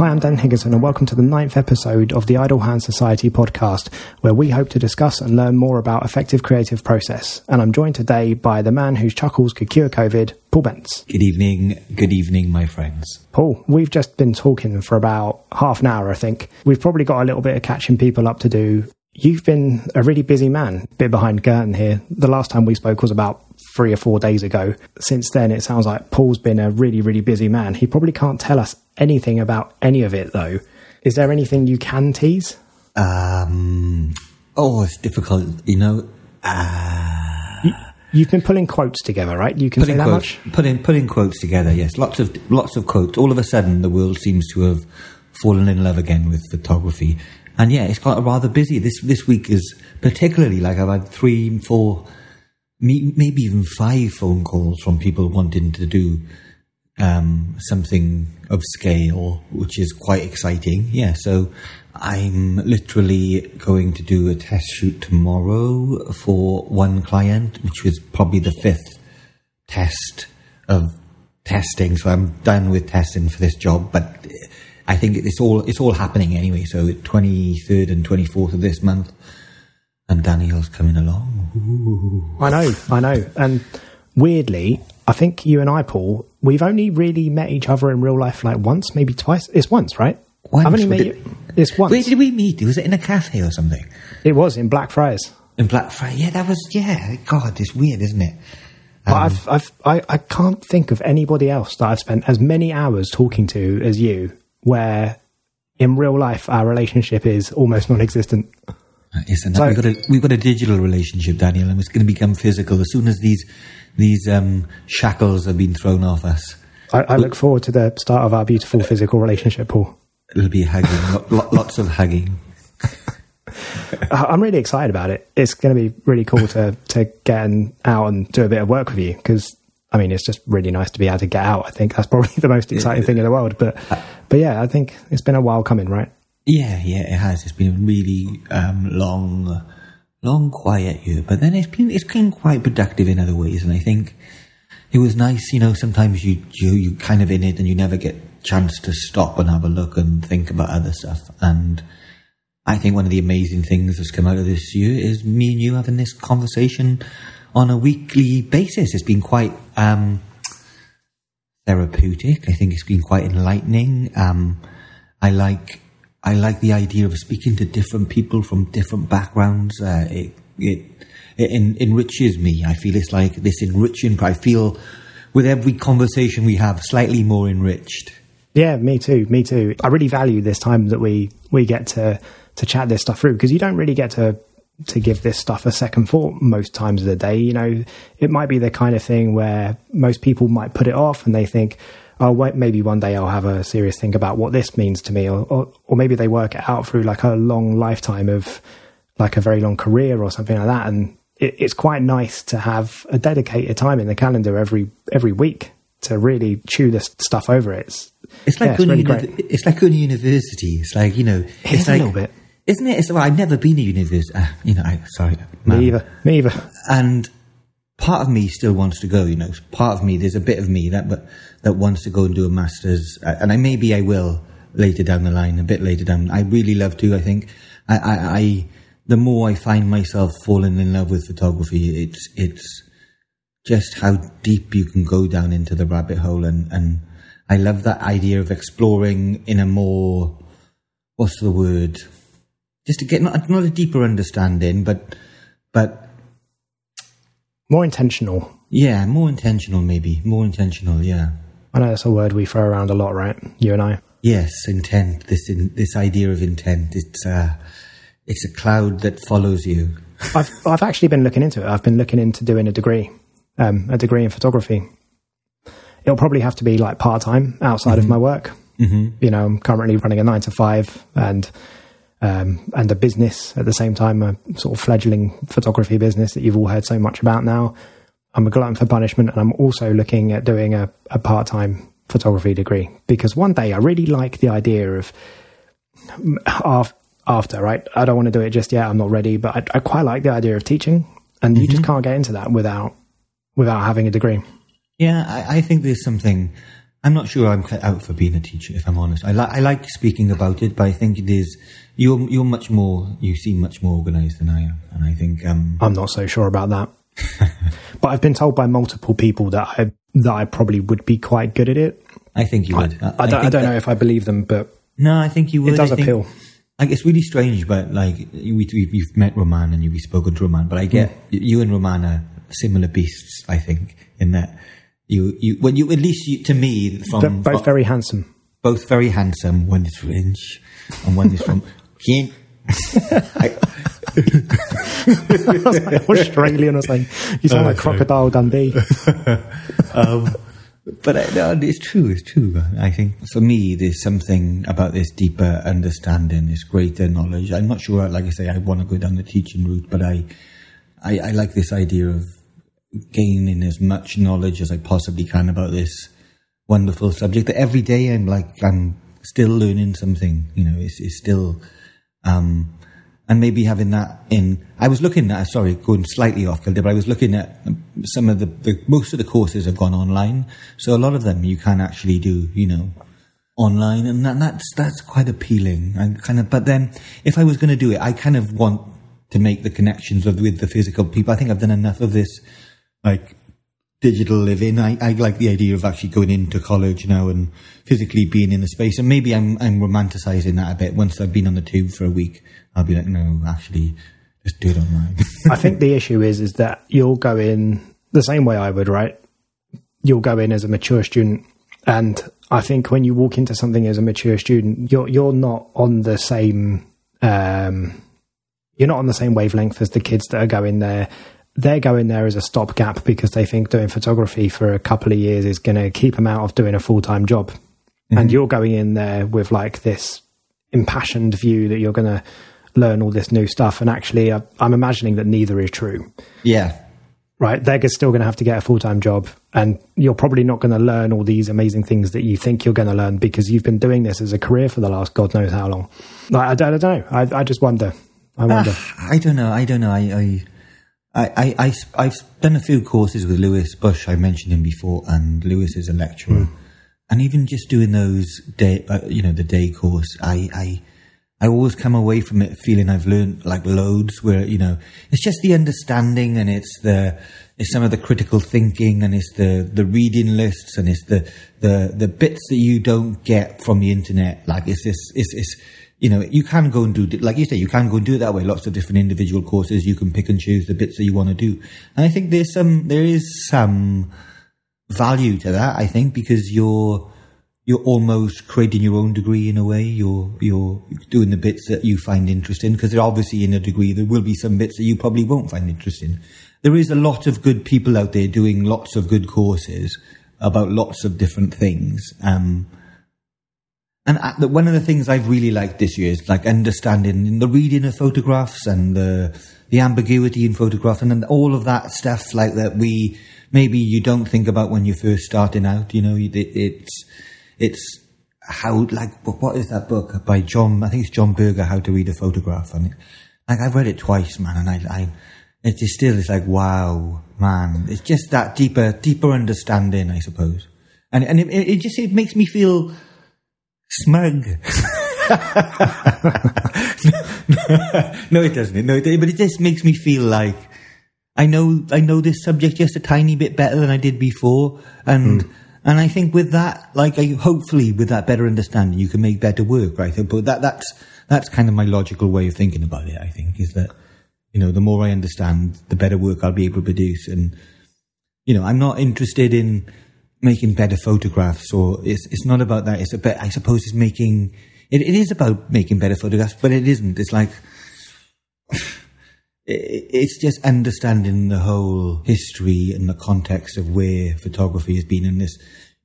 Hi, I'm Dan Higginson, and welcome to the ninth episode of the Idle Hands Society podcast, where we hope to discuss and learn more about effective creative process. And I'm joined today by the man whose chuckles could cure COVID, Paul Bence. Good evening, good evening, my friends. Paul, we've just been talking for about half an hour, I think. We've probably got a little bit of catching people up to do. You've been a really busy man, bit behind curtain here. The last time we spoke was about three or four days ago. Since then, it sounds like Paul's been a really, really busy man. He probably can't tell us anything about any of it, though. Is there anything you can tease? Um, oh, it's difficult, you know. Uh, you, have been pulling quotes together, right? You can say that quotes, much. Putting putting quotes together, yes. Lots of lots of quotes. All of a sudden, the world seems to have fallen in love again with photography and yeah, it's got rather busy. This this week is particularly like I've had three, four, maybe even five phone calls from people wanting to do um, something of scale, which is quite exciting. Yeah, so I'm literally going to do a test shoot tomorrow for one client, which was probably the fifth test of testing. So I'm done with testing for this job, but I think it's all it's all happening anyway. So twenty third and twenty fourth of this month, and Daniel's coming along. Ooh. I know, I know, and weirdly, I think you and I, Paul, we've only really met each other in real life like once, maybe twice. It's once, right? Once. I've only met you. It's once. Where did we meet? Was it in a cafe or something? It was in Blackfriars. In Blackfriars, yeah, that was yeah. God, it's weird, isn't it? Um, I've, I've, I, I can't think of anybody else that I've spent as many hours talking to as you where in real life our relationship is almost non-existent. Isn't so, we've got a we've got a digital relationship, Daniel, and it's going to become physical as soon as these these um, shackles have been thrown off us. I, I look forward to the start of our beautiful physical relationship, Paul. It'll be hugging, lots of hugging. I'm really excited about it. It's going to be really cool to to get out and do a bit of work with you because I mean, it's just really nice to be able to get out. I think that's probably the most exciting thing in the world. But, but yeah, I think it's been a while coming, right? Yeah, yeah, it has. It's been a really um, long, long quiet year, but then it's been it's been quite productive in other ways. And I think it was nice. You know, sometimes you you you kind of in it and you never get chance to stop and have a look and think about other stuff. And I think one of the amazing things that's come out of this year is me and you having this conversation on a weekly basis. It's been quite um, therapeutic. I think it's been quite enlightening. Um, I like I like the idea of speaking to different people from different backgrounds. Uh, it, it it en- enriches me. I feel it's like this enriching. I feel with every conversation we have, slightly more enriched. Yeah, me too. Me too. I really value this time that we we get to to chat this stuff through because you don't really get to to give this stuff a second thought most times of the day. You know, it might be the kind of thing where most people might put it off and they think, oh, wait, maybe one day I'll have a serious think about what this means to me. Or, or, or maybe they work it out through like a long lifetime of like a very long career or something like that. And it, it's quite nice to have a dedicated time in the calendar every, every week to really chew this stuff over. It's, it's like yeah, it's, really uni- it's like going to university. It's like, you know, it's, it's like, a little bit isn't it? It's, well, I've never been to university. Uh, you know, I, sorry. Me either. Me either. And part of me still wants to go. You know, part of me, there's a bit of me that but that wants to go and do a masters, uh, and I maybe I will later down the line, a bit later down. I really love to. I think I, I, I the more I find myself falling in love with photography, it's it's just how deep you can go down into the rabbit hole, and and I love that idea of exploring in a more what's the word just to get not, not a deeper understanding, but but more intentional. Yeah, more intentional, maybe more intentional. Yeah, I know that's a word we throw around a lot, right? You and I. Yes, intent. This in, this idea of intent. It's uh, it's a cloud that follows you. I've I've actually been looking into it. I've been looking into doing a degree, um, a degree in photography. It'll probably have to be like part time outside mm-hmm. of my work. Mm-hmm. You know, I'm currently running a nine to five, and um, and a business at the same time, a sort of fledgling photography business that you've all heard so much about now. I'm a glutton for punishment, and I'm also looking at doing a, a part time photography degree because one day I really like the idea of after, right? I don't want to do it just yet. I'm not ready, but I, I quite like the idea of teaching, and mm-hmm. you just mm-hmm. can't get into that without without having a degree. Yeah, I, I think there's something I'm not sure I'm cut out for being a teacher, if I'm honest. I, li- I like speaking about it, but I think it is you're you're much more you seem much more organised than I am, and I think um, I'm not so sure about that. But I've been told by multiple people that I that I probably would be quite good at it. I think you would. I, I don't, I don't know if I believe them, but no, I think you would. it does I think- appeal. Like it's really strange, but like you, we, you've met Roman and you've spoken to Roman, but I get mm. you and Roman are similar beasts. I think in that you you when you at least you, to me They're from both very handsome. both very handsome. One is French, and one is from Kent. I, Australian or something. You sound like Crocodile Dundee. um, but I, no, it's true. It's true. I think for me, there's something about this deeper understanding, this greater knowledge. I'm not sure. Like I say, I want to go down the teaching route, but I, I, I like this idea of gaining as much knowledge as I possibly can about this wonderful subject. That every day I'm like I'm still learning something. You know, it's, it's still. Um, and maybe having that in. I was looking at, sorry, going slightly off kilter, but I was looking at some of the, the, most of the courses have gone online. So a lot of them you can actually do, you know, online. And that, that's, that's quite appealing. And kind of, but then if I was going to do it, I kind of want to make the connections with, with the physical people. I think I've done enough of this, like, digital living. I, I like the idea of actually going into college now and physically being in the space. And maybe I'm, I'm romanticizing that a bit. Once I've been on the tube for a week, I'll be like, no, actually, just do it online. I think the issue is is that you'll go in the same way I would, right? You'll go in as a mature student, and I think when you walk into something as a mature student, you're you're not on the same um, you're not on the same wavelength as the kids that are going there. They're going there as a stopgap because they think doing photography for a couple of years is going to keep them out of doing a full time job, and you're going in there with like this impassioned view that you're going to learn all this new stuff. And actually, I, I'm imagining that neither is true yeah. right? They're still going to have to get a full time job, and you're probably not going to learn all these amazing things that you think you're going to learn because you've been doing this as a career for the last God knows how long. Like, I, don't, I don't know. I, I just wonder. I wonder. Ah, I don't know. I don't know. I, I, I, I, have done a few courses with Lewis Bush. I mentioned him before, and Lewis is a lecturer. And even just doing those day, uh, you know, the day course, I, I, I always come away from it feeling I've learned like loads. Where you know, it's just the understanding, and it's the, it's some of the critical thinking, and it's the the reading lists, and it's the the the bits that you don't get from the internet. Like it's this, it's it's you know, you can go and do, like you say, you can go and do it that way. Lots of different individual courses. You can pick and choose the bits that you want to do. And I think there's some, there is some value to that, I think, because you're, you're almost creating your own degree in a way. You're, you're doing the bits that you find interesting because obviously in a degree, there will be some bits that you probably won't find interesting. There is a lot of good people out there doing lots of good courses about lots of different things. Um, and the, one of the things I've really liked this year is like understanding the reading of photographs and the the ambiguity in photographs and all of that stuff like that we maybe you don't think about when you're first starting out. You know, it, it's it's how like what is that book by John? I think it's John Berger, How to Read a Photograph, and it, like I've read it twice, man, and I I it just still is like wow, man. It's just that deeper deeper understanding, I suppose, and and it, it just it makes me feel smug. no, it doesn't. No, it, but it just makes me feel like I know I know this subject just a tiny bit better than I did before, and hmm. And I think with that, like, I, hopefully with that better understanding, you can make better work, right? But that that's that's kind of my logical way of thinking about it. I think is that you know the more I understand, the better work I'll be able to produce, and you know I'm not interested in making better photographs or it's it's not about that. It's about I suppose it's making it, it is about making better photographs, but it isn't. It's like it's just understanding the whole history and the context of where photography has been in this.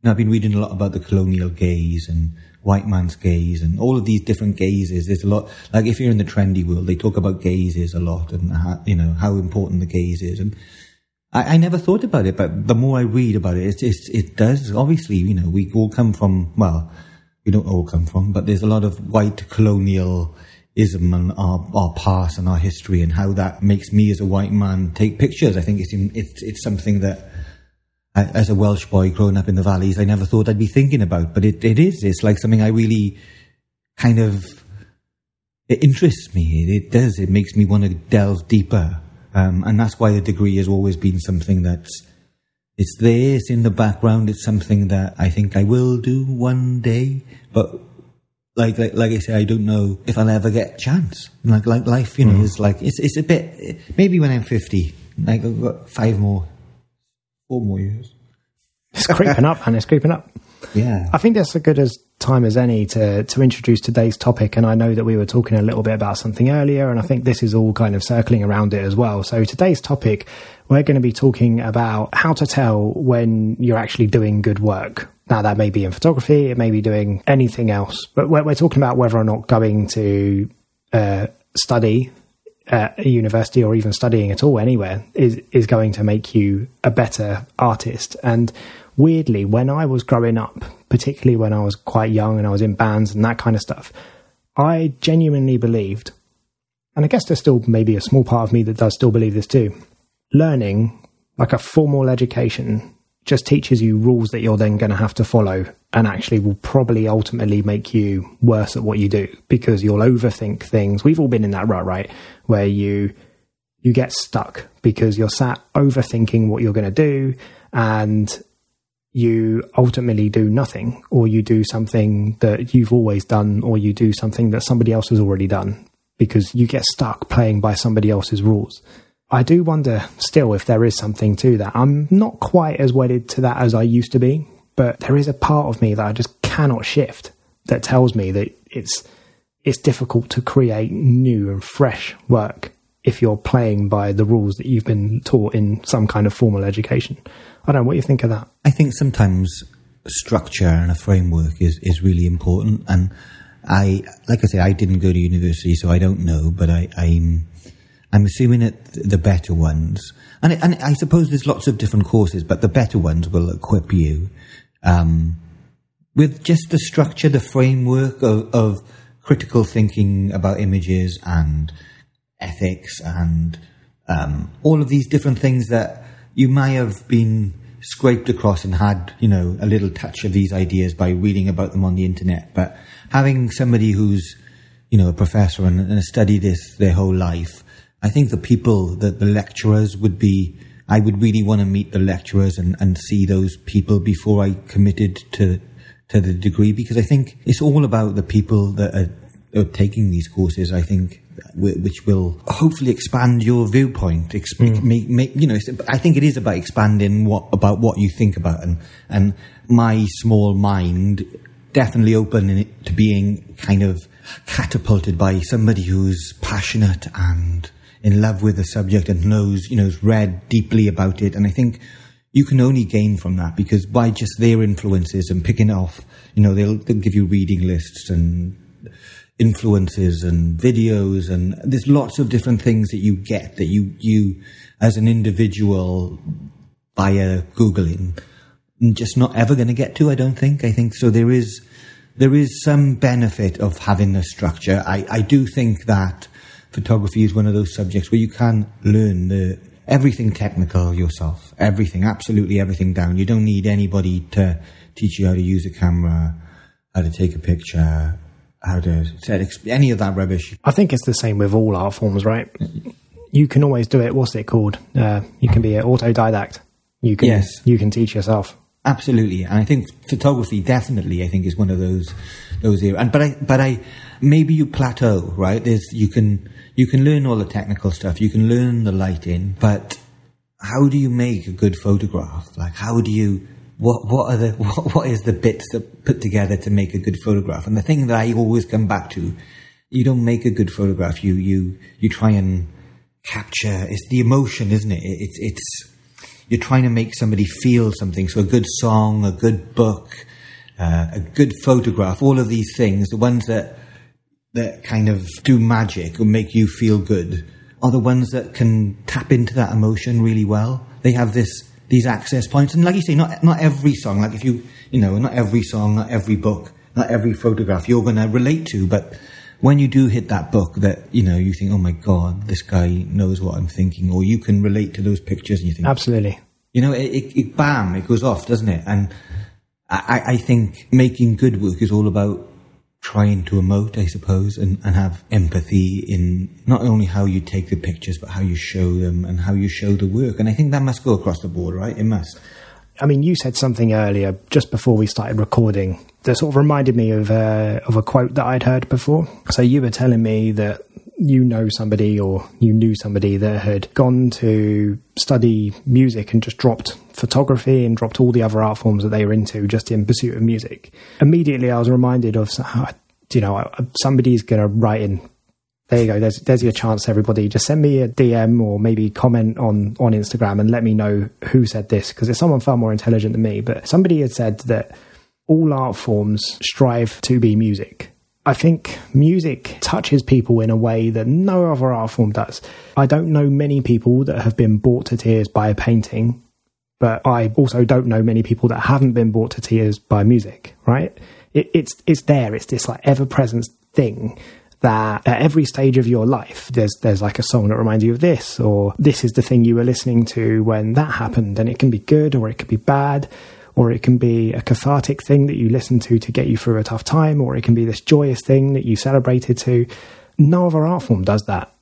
And I've been reading a lot about the colonial gaze and white man's gaze and all of these different gazes. There's a lot, like if you're in the trendy world, they talk about gazes a lot and how, you know, how important the gaze is. And I, I never thought about it, but the more I read about it, it's, it does, obviously, you know, we all come from, well, we don't all come from, but there's a lot of white colonial ism and our, our past and our history and how that makes me as a white man take pictures. I think it's, in, it's, it's something that as a Welsh boy growing up in the valleys, I never thought I'd be thinking about. But it, it is. It's like something I really kind of it interests me. It, it does. It makes me want to delve deeper, um, and that's why the degree has always been something that's it's there. It's in the background. It's something that I think I will do one day, but. Like, like, like I say, I don't know if I'll ever get a chance. Like, like life, you know, mm-hmm. is like, it's, it's a bit, maybe when I'm 50, like I've got five more four more years. It's creeping up, and it's creeping up. Yeah. I think that's as good as time as any to to introduce today's topic. And I know that we were talking a little bit about something earlier, and I think this is all kind of circling around it as well. So today's topic, we're going to be talking about how to tell when you're actually doing good work. Now that may be in photography, it may be doing anything else, but we're, we're talking about whether or not going to uh, study at a university or even studying at all anywhere is is going to make you a better artist. And weirdly, when I was growing up, particularly when I was quite young and I was in bands and that kind of stuff, I genuinely believed, and I guess there's still maybe a small part of me that does still believe this too. Learning like a formal education just teaches you rules that you're then going to have to follow and actually will probably ultimately make you worse at what you do because you'll overthink things. We've all been in that rut, right? Where you you get stuck because you're sat overthinking what you're going to do and you ultimately do nothing or you do something that you've always done or you do something that somebody else has already done because you get stuck playing by somebody else's rules. I do wonder still if there is something to that. I'm not quite as wedded to that as I used to be, but there is a part of me that I just cannot shift that tells me that it's it's difficult to create new and fresh work if you're playing by the rules that you've been taught in some kind of formal education. I don't know what you think of that. I think sometimes structure and a framework is, is really important. And I, like I say, I didn't go to university, so I don't know, but I, I'm, I'm assuming that the better ones, and, and I suppose there's lots of different courses, but the better ones will equip you um, with just the structure, the framework of, of critical thinking about images and ethics and um, all of these different things that you may have been scraped across and had, you know, a little touch of these ideas by reading about them on the internet. But having somebody who's, you know, a professor and, and studied this their whole life, I think the people, that the lecturers would be, I would really want to meet the lecturers and, and see those people before I committed to, to the degree because I think it's all about the people that are, are taking these courses. I think which will hopefully expand your viewpoint. Exp- mm. make, make, you know, I think it is about expanding what about what you think about, and and my small mind definitely open to being kind of catapulted by somebody who's passionate and in love with the subject and knows, you know, has read deeply about it. And I think you can only gain from that because by just their influences and picking off, you know, they'll, they'll give you reading lists and influences and videos. And there's lots of different things that you get that you you as an individual via googling just not ever going to get to i don't think. I think so there is there is some benefit of having a structure. I i do think that photography is one of those subjects where you can learn the everything technical yourself everything absolutely everything down you don't need anybody to teach you how to use a camera how to take a picture how to set any of that rubbish. I think it's the same with all art forms, right? You can always do it. What's it called? Uh, you can be an autodidact. You can yes. you can teach yourself. Absolutely, and I think photography definitely I think is one of those those areas. And but I but I maybe you plateau right. There's you can you can learn all the technical stuff. You can learn the lighting, but how do you make a good photograph? Like how do you what what are the what, what is the bits that put together to make a good photograph? And the thing that I always come back to, you don't make a good photograph. You you you try and capture. It's the emotion, isn't it? It's it's you're trying to make somebody feel something. So a good song, a good book, uh, a good photograph, all of these things, the ones that that kind of do magic or make you feel good, are the ones that can tap into that emotion really well. They have this these access points. And like you say, not not every song, like if you you know, not every song, not every book, not every photograph you're going to relate to, but when you do hit that book that you know you think, oh my god, this guy knows what I'm thinking, or you can relate to those pictures, and you think, absolutely, You know, it, it, it bam, it goes off, doesn't it? And I, I think making good work is all about trying to emote, I suppose, and, and have empathy in not only how you take the pictures, but how you show them and how you show the work. And I think that must go across the board, right? It must. I mean, you said something earlier just before we started recording that sort of reminded me of uh, of a quote that I'd heard before. So you were telling me that you know somebody or you knew somebody that had gone to study music and just dropped photography and dropped all the other art forms that they were into just in pursuit of music. Immediately, I was reminded of, you know, somebody's going to write in. There you go. There's there's your chance, everybody. Just send me a DM or maybe comment on on Instagram and let me know who said this because it's someone far more intelligent than me. But somebody had said that all art forms strive to be music I think music touches people in a way that no other art form does. I don't know many people that have been brought to tears by a painting, but I also don't know many people that haven't been brought to tears by music, right? It, it's, it's there. It's this like ever present thing that at every stage of your life, there's, there's like a song that reminds you of this, or this is the thing you were listening to when that happened. And it can be good or it could be bad or it can be a cathartic thing that you listen to to get you through a tough time, or it can be this joyous thing that you celebrated to. No other art form does that.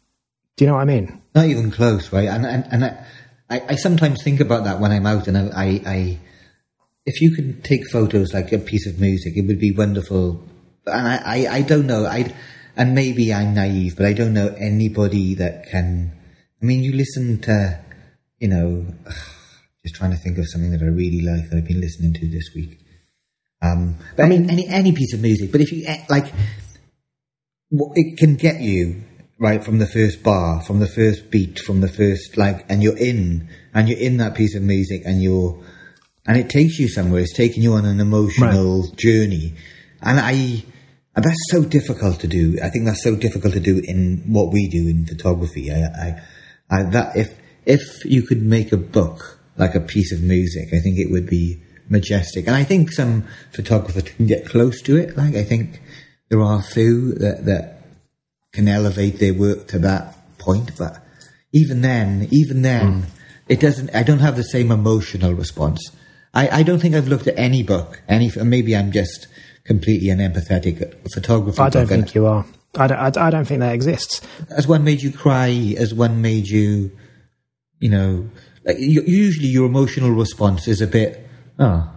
Do you know what I mean? Not even close, right? And and, and I, I, sometimes think about that when I'm out, and I, I, I, if you can take photos like a piece of music, it would be wonderful. And I, I, I don't know, I, and maybe I'm naive, but I don't know anybody that can. I mean, you listen to, you know. Just trying to think of something that I really like that I've been listening to this week. Um, but I mean, any any piece of music. But if you eh, like, it can get you right from the first bar, from the first beat, from the first like, and you're in, and you're in that piece of music, and you're, and it takes you somewhere. It's taking you on an emotional right. journey, and I. And that's so difficult to do. I think that's so difficult to do in what we do in photography. I, I, I that if if you could make a book like a piece of music. I think it would be majestic. And I think some photographers can get close to it. Like, I think there are a few that, that can elevate their work to that point. But even then, even then, mm. it doesn't, I don't have the same emotional response. I, I don't think I've looked at any book, any, maybe I'm just completely unempathetic photographer. I don't think you are. I don't, I, I don't think that exists. As one made you cry, as one made you, you know, like usually your emotional response is a bit, oh,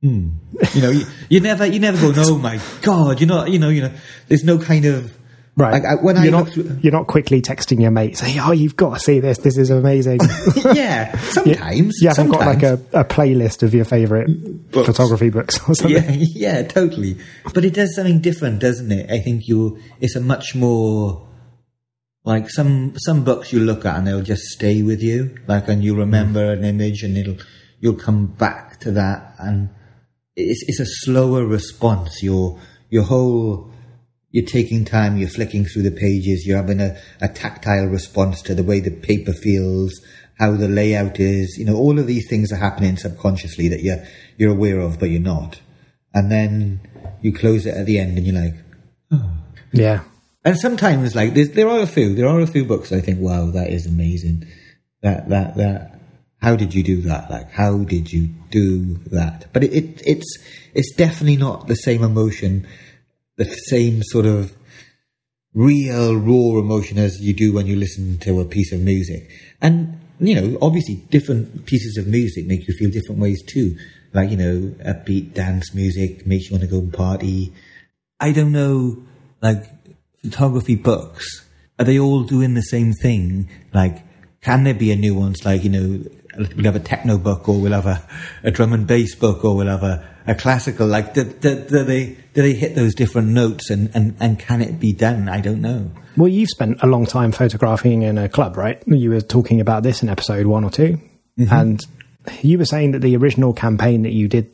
hmm. you know, you, you, never, you never go, no, my God, you know, you know, you know, there's no kind of, Right. Like, when you're I not, through, you're not quickly texting your mate saying, "Oh, you've got to see this. This is amazing." yeah, sometimes. yeah i haven't got like a, a, playlist of your favorite books. photography books or something. Yeah, yeah, totally. But it does something different, doesn't it? I think you. It's a much more like some some books you look at and they'll just stay with you, like and you remember mm. an image and it'll you'll come back to that and it's it's a slower response. Your your whole you're taking time, you're flicking through the pages, you're having a, a tactile response to the way the paper feels, how the layout is, you know, all of these things are happening subconsciously that you're you're aware of but you're not. And then you close it at the end and you're like, oh. Yeah. And sometimes, like there are a few, there are a few books I think, wow, that is amazing. That that that. How did you do that? Like, how did you do that? But it, it it's it's definitely not the same emotion, the same sort of real raw emotion as you do when you listen to a piece of music. And you know, obviously, different pieces of music make you feel different ways too. Like you know, upbeat dance music makes you want to go and party. I don't know, like photography books, are they all doing the same thing? Like, can there be a nuance? Like, you know, we'll have a techno book or we'll have a, a drum and bass book or we'll have a, a classical. Like, do, do, do, they, do they hit those different notes and, and, and can it be done? I don't know. Well, you've spent a long time photographing in a club, right? You were talking about this in episode one or 2 mm-hmm. And you were saying that the original campaign that you did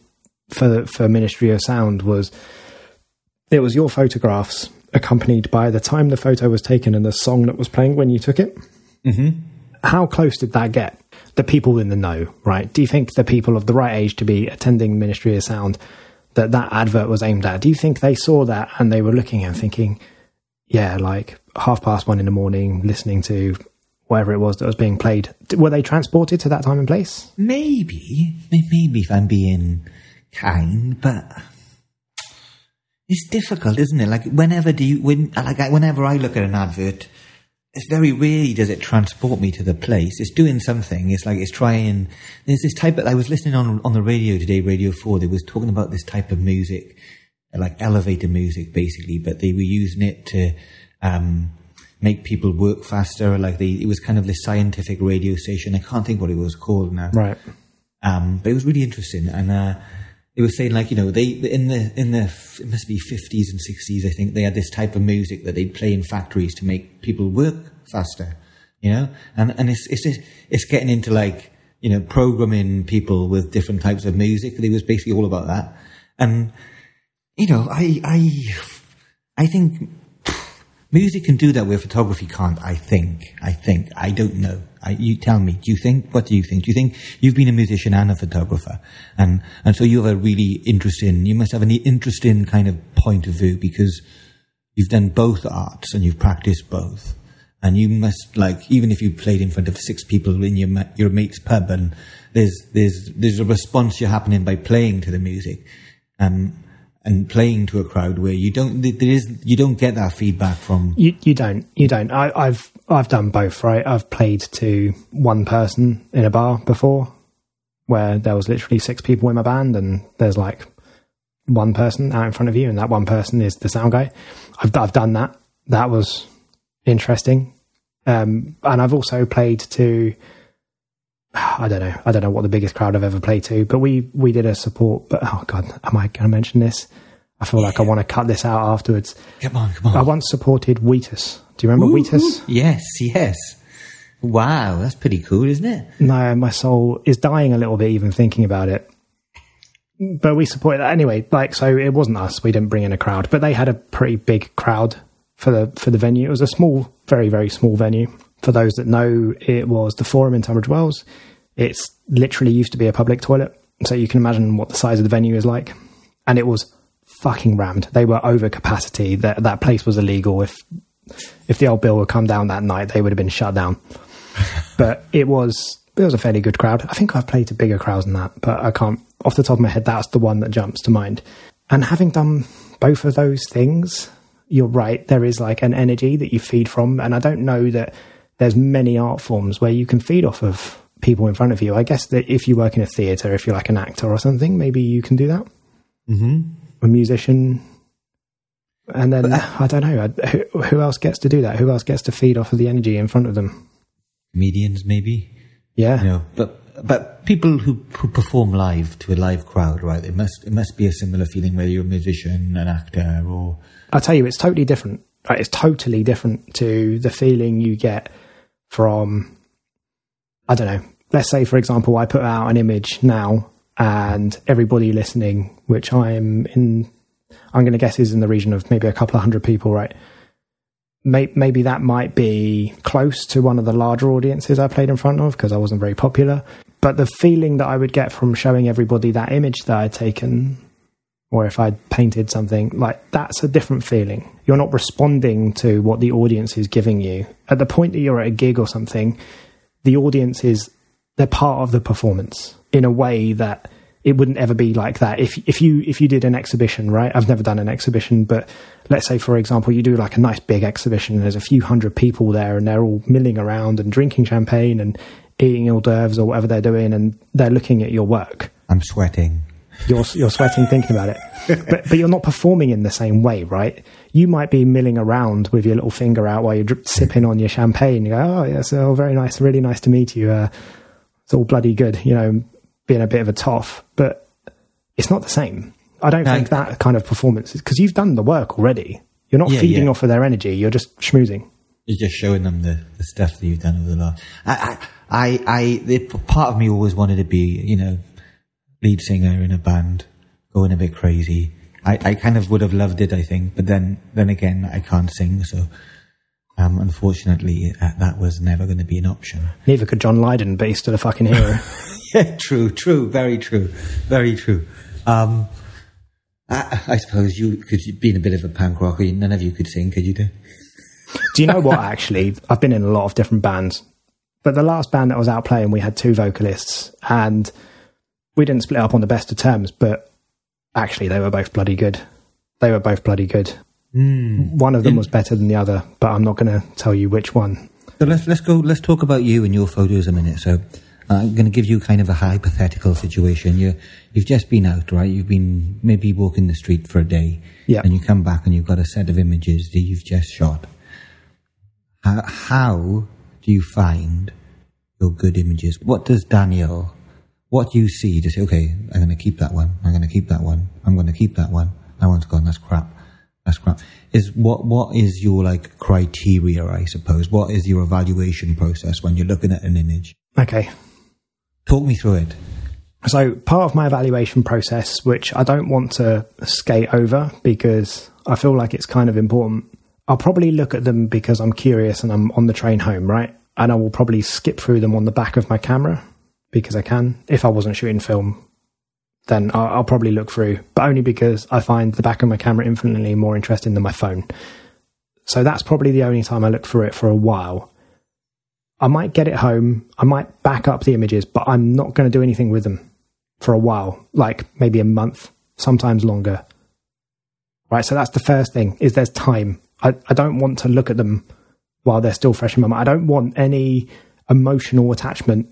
for, for Ministry of Sound was, it was your photographs accompanied by the time the photo was taken and the song that was playing when you took it. Mm-hmm. How close did that get? The people in the know, right? Do you think the people of the right age to be attending Ministry of Sound that that advert was aimed at? Do you think they saw that and they were looking and thinking, yeah, like half past one in the morning, listening to whatever it was that was being played. Were they transported to that time and place? Maybe, maybe if I'm being kind, but it's difficult, isn't it? Like whenever do you, when, like I- whenever I look at an advert, it's very rarely does it transport me to the place. It's doing something. It's like it's trying. There's this type of. I was listening on on the radio today, Radio Four. They was talking about this type of music, like elevator music, basically. But they were using it to um, make people work faster. Like they, it was kind of this scientific radio station. I can't think what it was called now. Right. Um, but it was really interesting, and uh, it was saying like you know they in the in the it must be fifties and sixties I think they had this type of music that they'd play in factories to make people work faster, you know, and and it's it's it's getting into like you know programming people with different types of music. It was basically all about that, and you know I I I think music can do that where photography can't. I think. I think. I don't know. I, you tell me. Do you think? What do you think? Do you think you've been a musician and a photographer, and and so you have a really interesting. You must have an interesting kind of point of view because you've done both arts and you've practiced both, and you must like even if you played in front of six people in your your mate's pub, and there's there's there's a response you're happening by playing to the music. Um, and playing to a crowd where you don't there is you don't get that feedback from You you don't you don't. I, I've I've done both. Right. I've played to one person in a bar before, where there was literally six people in my band, and there's like one person out in front of you, and that one person is the sound guy. I've I've done that. That was interesting. Um, and I've also played to. I don't know. I don't know what the biggest crowd I've ever played to, but we we did a support. But oh god, am I going to mention this? I feel like I want to cut this out afterwards. come on come on I once supported Wheatus. Do you remember Wheatus? yes yes wow that's pretty cool isn't it No, my soul is dying a little bit even thinking about it. But we supported that anyway. Like, so it wasn't us. We didn't bring in a crowd, but they had a pretty big crowd for the for the venue. It was a small, very very small venue. For those that know, it was the Forum in Tunbridge Wells. It's literally used to be a public toilet, so you can imagine what the size of the venue is like. And it was fucking rammed. They were over capacity. That that place was illegal. If if the old bill would come down that night, they would have been shut down. but it was it was a fairly good crowd. I think I've played to bigger crowds than that, but I can't off the top of my head. That's the one that jumps to mind. And having done both of those things, you're right. There is like an energy that you feed from, and I don't know that there's many art forms where you can feed off of people in front of you. I guess that if you work in a theatre, if you're like an actor or something, maybe you can do that. mm-hmm. A musician. And then I don't know I- who, who else gets to do that. Who else gets to feed off of the energy in front of them? comedians maybe Yeah, you know but but people who, who perform live to a live crowd right it must it must be a similar feeling whether you're a musician an actor or I'll tell you, it's totally different. It's totally different to the feeling you get from, I don't know, let's say, for example, I put out an image now and everybody listening, which I'm in, I'm going to guess is in the region of maybe a couple of hundred people, right? Maybe that might be close to one of the larger audiences I played in front of because I wasn't very popular. But the feeling that I would get from showing everybody that image that I'd taken or if I'd painted something like that's a different feeling. You're not responding to what the audience is giving you. At the point that you're at a gig or something, the audience is they're part of the performance in a way that it wouldn't ever be like that if if you if you did an exhibition, right? I've never done an exhibition, but let's say for example you do like a nice big exhibition and there's a few hundred people there and they're all milling around and drinking champagne and eating hors d'oeuvres or whatever they're doing and they're looking at your work i'm sweating you're you're sweating thinking about it. But but you're not performing in the same way, right? You might be milling around with your little finger out while you're drip, sipping on your champagne. You go, oh yes, oh very nice, really nice to meet you. Uh, it's all bloody good, you know, being a bit of a toff, but it's not the same. I don't No. think that kind of performance is because you've done the work already. You're not Yeah, feeding yeah. off of their energy. You're just schmoozing. You're just showing them the, the stuff that you've done over the last. I, I, I, I the, part of me always wanted to be, you know, lead singer in a band, going a bit crazy. I, I kind of would have loved it, I think, but then, then again, I can't sing, so, um, unfortunately, uh, that was never going to be an option. Neither could John Lydon, but he's still a fucking hero. True, true, very true, very true. Um, I, I suppose you could being a bit of a punk rocker, none of you could sing, could you? Do? Do you know what? Actually, I've been in a lot of different bands, But the last band that was out playing, we had two vocalists, and we didn't split up on the best of terms, but actually, they were both bloody good. They were both bloody good. Mm. One of them was better than the other, but I'm not going to tell you which one. So let's let's go. Let's talk about you and your photos a minute. So I'm going to give you kind of a hypothetical situation. You you've just been out, right? You've been maybe walking the street for a day, Yeah. and you come back and you've got a set of images that you've just shot. How, how do you find your good images? What does Daniel? What do you see to say? Okay, I'm going to keep that one. I'm going to keep that one. I'm going to keep that one. That one's gone. That's crap. That's crap. Is what what is your like criteria? I suppose. What is your evaluation process when you're looking at an image? Okay. Talk me through it. So, part of my evaluation process, which I don't want to skate over because I feel like it's kind of important, I'll probably look at them because I'm curious and I'm on the train home, right? And I will probably skip through them on the back of my camera because I can. If I wasn't shooting film, then I'll, I'll probably look through, but only because I find the back of my camera infinitely more interesting than my phone. So that's probably the only time I look through it for a while. I might get it home, I might back up the images, but I'm not going to do anything with them for a while, like maybe a month, sometimes longer. Right, so that's the first thing is there's time. I, I don't want to look at them while they're still fresh in my mind. I don't want any emotional attachment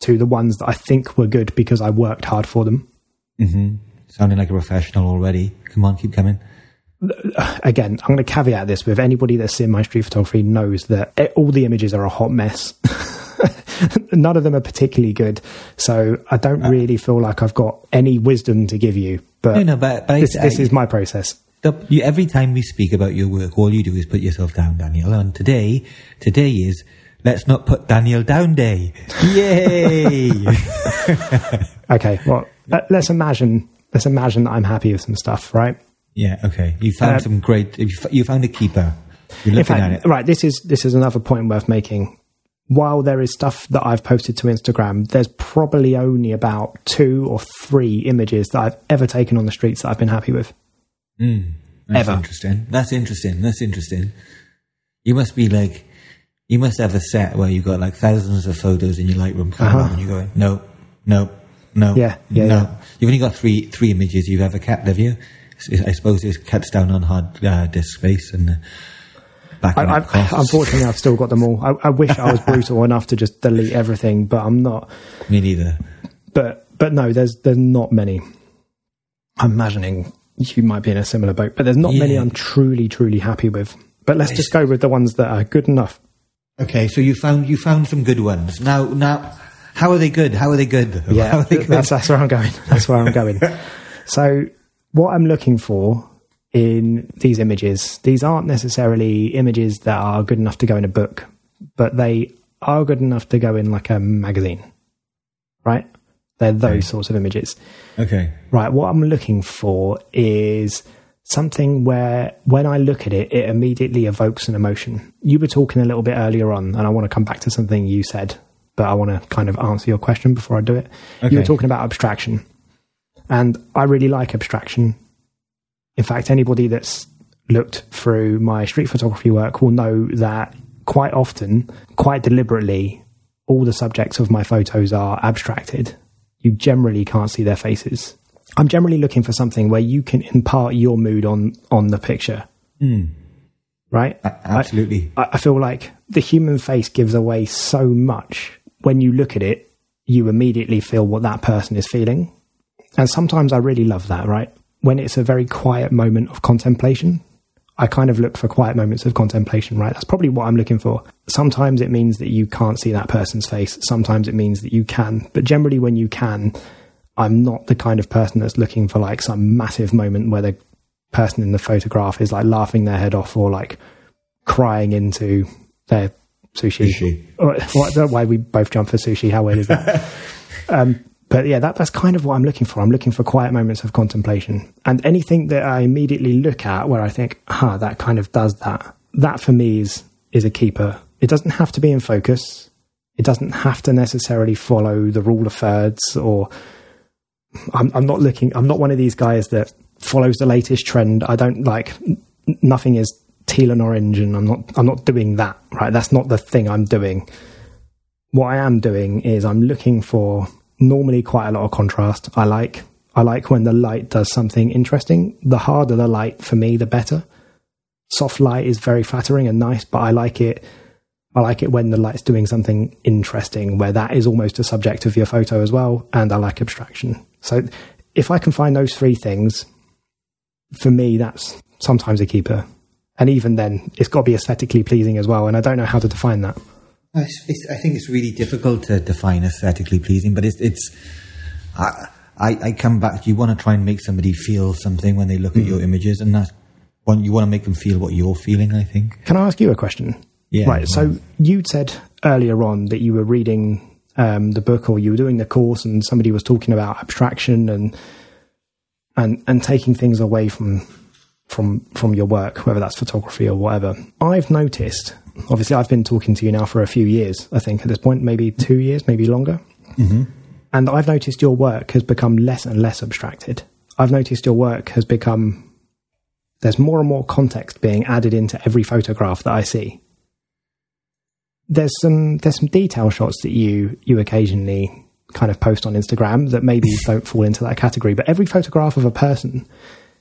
to the ones that I think were good because I worked hard for them. hmm Sounding like a professional already. Come on, keep coming. Again, I'm going to caveat this with anybody that's seen my street photography knows that it, all the images are a hot mess. None of them are particularly good. So I don't uh, really feel like I've got any wisdom to give you. But, No, no, but, but I- this, this I- is my process. The, you, every time we speak about your work, all you do is put yourself down, Daniel. And today, today is let's not put Daniel down day. Yay! Okay, well, let- let's imagine let's imagine that I'm happy with some stuff, right? Yeah, okay. You found Uh, some great. You found a keeper. You're In looking at it. right, this is this is another point worth making. While there is stuff that I've posted to Instagram, there's probably only about two or three images that I've ever taken on the streets that I've been happy with. That's ever. interesting. That's interesting. That's interesting. You must be like, you must have a set where you've got like thousands of photos in your Lightroom camera, Uh-huh. and you're going, no, no, no, Yeah, yeah, no. yeah. You've only got three three images you've ever kept, have you? I suppose it cuts down on hard uh, disk space and uh, I, up I, costs. unfortunately, I've still got them all. I, I wish I was brutal enough to just delete everything, but I'm not. Me neither. But but no, there's there's not many. I'm imagining you might be in a similar boat, but there's not many I'm truly truly happy with. But let's just go with the ones that are good enough. Okay, so you found you found some good ones. Now now, how are they good? How are they good? Yeah, are they good? that's that's where I'm going. That's where I'm going. so, what I'm looking for in these images, these aren't necessarily images that are good enough to go in a book, but they are good enough to go in like a magazine, right? They're those sorts of images. okay. Right, what I'm looking for is something where when I look at it, it immediately evokes an emotion. You were talking a little bit earlier on, and I want to come back to something you said, but I want to kind of answer your question before I do it. You were talking about abstraction, and I really like abstraction. In fact, anybody that's looked through my street photography work will know that quite often, quite deliberately, all the subjects of my photos are abstracted. You generally can't see their faces. I'm generally looking for something where you can impart your mood on on the picture. Hmm. Right? A- absolutely. I, I feel like the human face gives away so much. When you look at it, you immediately feel what that person is feeling. And sometimes I really love that, right? When it's a very quiet moment of contemplation, I kind of look for quiet moments of contemplation, right? That's probably what I'm looking for. Sometimes it means that you can't see that person's face. Sometimes it means that you can. But generally, when you can, I'm not the kind of person that's looking for like some massive moment where the person in the photograph is like laughing their head off or like crying into their sushi. Sushi. Or- Why we both jump for sushi? How weird is that? um, but yeah, that, that's kind of what I'm looking for. I'm looking for quiet moments of contemplation. And anything that I immediately look at where I think, huh, that kind of does that, that for me is, is a keeper. It doesn't have to be in focus. It doesn't have to necessarily follow the rule of thirds or I'm, I'm not looking, I'm not one of these guys that follows the latest trend. I don't like, nothing is teal and orange and I'm not, I'm not doing that, right? That's not the thing I'm doing what I am doing is I'm looking for normally quite a lot of contrast. I like I like when the light does something interesting. The harder the light for me, the better. Soft light is very flattering and nice, but I like it. I like it when the light's doing something interesting, where that is almost a subject of your photo as well. And I like abstraction. So if I can find those three things, for me, that's sometimes a keeper. And even then, it's got to be aesthetically pleasing as well. And I don't know how to define that. It's, it's, I think it's really difficult to define aesthetically pleasing, but it's, it's I, I, I come back. You want to try and make somebody feel something when they look mm. at your images, and that's one you want to make them feel what you're feeling. I think. Can I ask you a question? Yeah. Right. So you said earlier on that you were reading um, the book, or you were doing the course, and somebody was talking about abstraction and and and taking things away from from from your work, whether that's photography or whatever. I've noticed. Obviously, I've been talking to you now for a few years. I think at this point, maybe two years, maybe longer. Mm-hmm. And I've noticed your work has become less and less abstracted. I've noticed your work has become there's more and more context being added into every photograph that I see. There's some there's some detail shots that you you occasionally kind of post on Instagram that maybe don't fall into that category, but every photograph of a person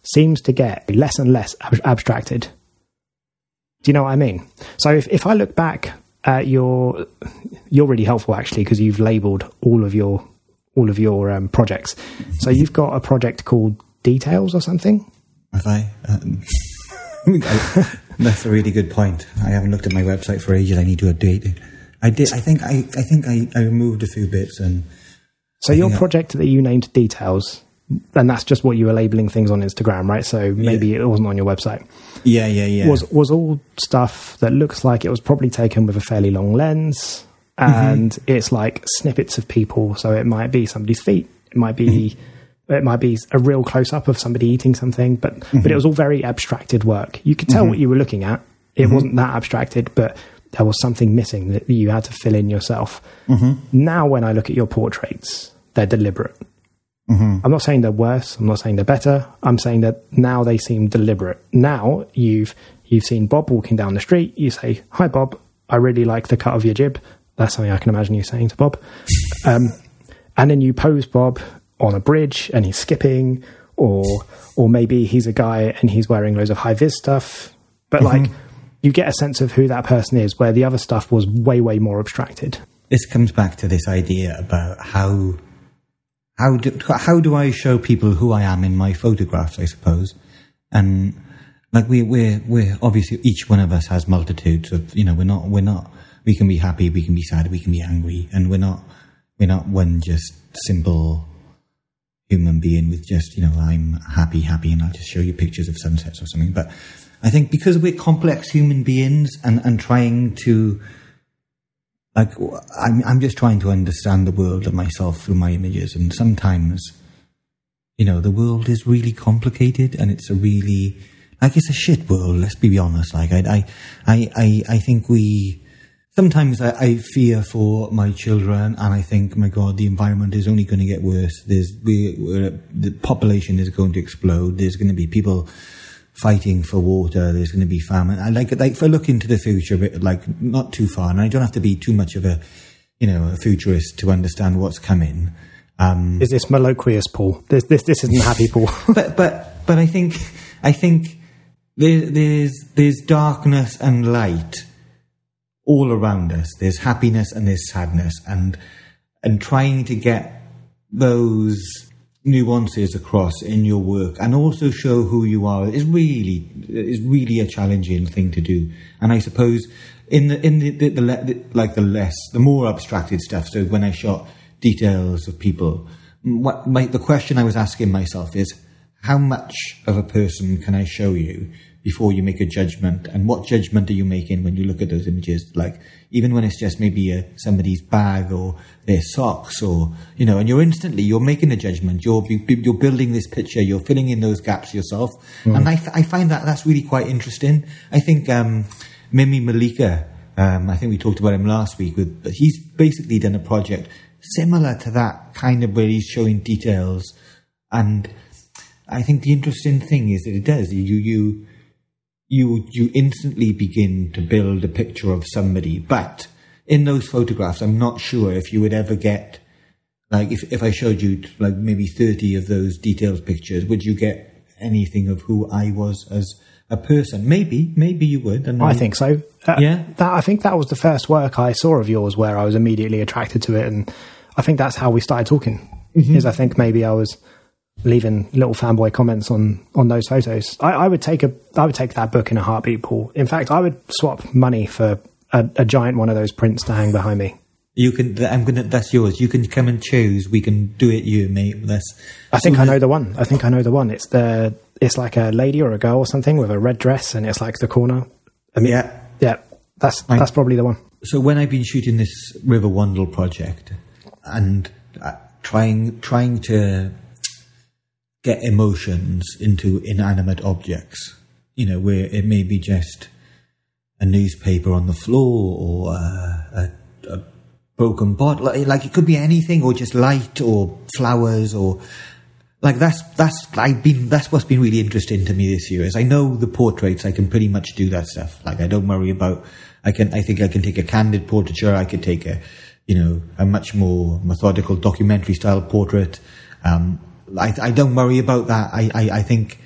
seems to get less and less ab- abstracted. Do you know what I mean? So if, if I look back at your, you're really helpful actually because you've labelled all of your all of your um, projects. So you've got a project called Details or something. Have I? Um, that's a really good point. I haven't looked at my website for ages. I need to update it. I did. I think I. I think I, I removed a few bits and. So your project that you named Details and that's just what you were labeling things on Instagram, right? So maybe yeah. it wasn't on your website. Yeah, yeah, yeah. Was was all stuff that looks like it was probably taken with a fairly long lens, and mm-hmm. it's like snippets of people. So it might be somebody's feet, it might be. Mm-hmm. It might be a real close up of somebody eating something, but mm-hmm. but it was all very abstracted work. You could tell mm-hmm. what you were looking at. It mm-hmm. wasn't that abstracted, but there was something missing that you had to fill in yourself. Mm-hmm. Now, when I look at your portraits, they're deliberate Mm-hmm. I'm not saying they're worse. I'm not saying they're better. I'm saying that now they seem deliberate. Now you've you've seen Bob walking down the street. You say, "Hi, Bob. I really like the cut of your jib." That's something I can imagine you saying to Bob. Um, and then you pose Bob on a bridge, and he's skipping, or or maybe he's a guy and he's wearing loads of high vis stuff. But mm-hmm. like, you get a sense of who that person is, where the other stuff was way way more abstracted. This comes back to this idea about how how do how do I show people who I am in my photographs? I suppose, and like we we're we're obviously each one of us has multitudes of you know we're not we're not we can be happy we can be sad we can be angry and we're not we're not one just simple human being with just you know I'm happy happy and I'll just show you pictures of sunsets or something. But I think because we're complex human beings and and trying to like I'm, I'm just trying to understand the world of myself through my images and sometimes you know the world is really complicated and it's a really like it's a shit world let's be honest. Like i i i i think we sometimes I, I fear for my children and i think my god the environment is only going to get worse. There's we the population is going to explode. There's going to be people fighting for water. There's going to be famine. I like like if I look into the future, but like not too far, and I don't have to be too much of a you know a futurist to understand what's coming. Um, is this Maloquius, Paul? This this this isn't happy, Paul. but but but I think I think there, there's there's darkness and light all around us. There's happiness and there's sadness, and and trying to get those nuances across in your work and also show who you are is really is really a challenging thing to do. And I suppose in the in the, the, the, the like the less the more abstracted stuff. So when I shot details of people, what my, the question I was asking myself is how much of a person can I show you before you make a judgment. And what judgment are you making when you look at those images? Like even when it's just maybe a, somebody's bag or their socks or you know and you're instantly you're making a judgment. You're you're building this picture. You're filling in those gaps yourself. Mm. and I, I find that that's really quite interesting. I think um, Mimi Mollica um, I think we talked about him last week with but he's basically done a project similar to that kind of where he's showing details. And I think the interesting thing is that it does. You you you you instantly begin to build a picture of somebody, but in those photographs, I'm not sure if you would ever get like if if I showed you like maybe thirty of those detailed pictures, would you get anything of who I was as a person? Maybe, maybe you would. And I think so. Uh, Yeah? that I think that was the first work I saw of yours where I was immediately attracted to it, and I think that's how we started talking. Mm-hmm. Is I think maybe I was leaving little fanboy comments on on those photos. I, I would take a I would take that book in a heartbeat, Paul. In fact, I would swap money for a, a giant one of those prints to hang behind me. you can. I'm gonna. That's yours. You can come and choose. We can do it, you mate. That's. I think so I know the one. I think I know the one. It's the it's like a lady or a girl or something with a red dress, and it's like the corner. I mean, Yeah. yeah, that's that's probably the one. So when I've been shooting this River Wandle project and uh, trying trying to get emotions into inanimate objects, you know, where it may be just a newspaper on the floor or uh, a, a broken bottle, like, like it could be anything, or just light or flowers or like that's that's I've been that's what's been really interesting to me this year is I know the portraits I can pretty much do that stuff. Like I don't worry about I can I think I can take a candid portraiture I could take a you know a much more methodical documentary style portrait um, I I don't worry about that I I, I think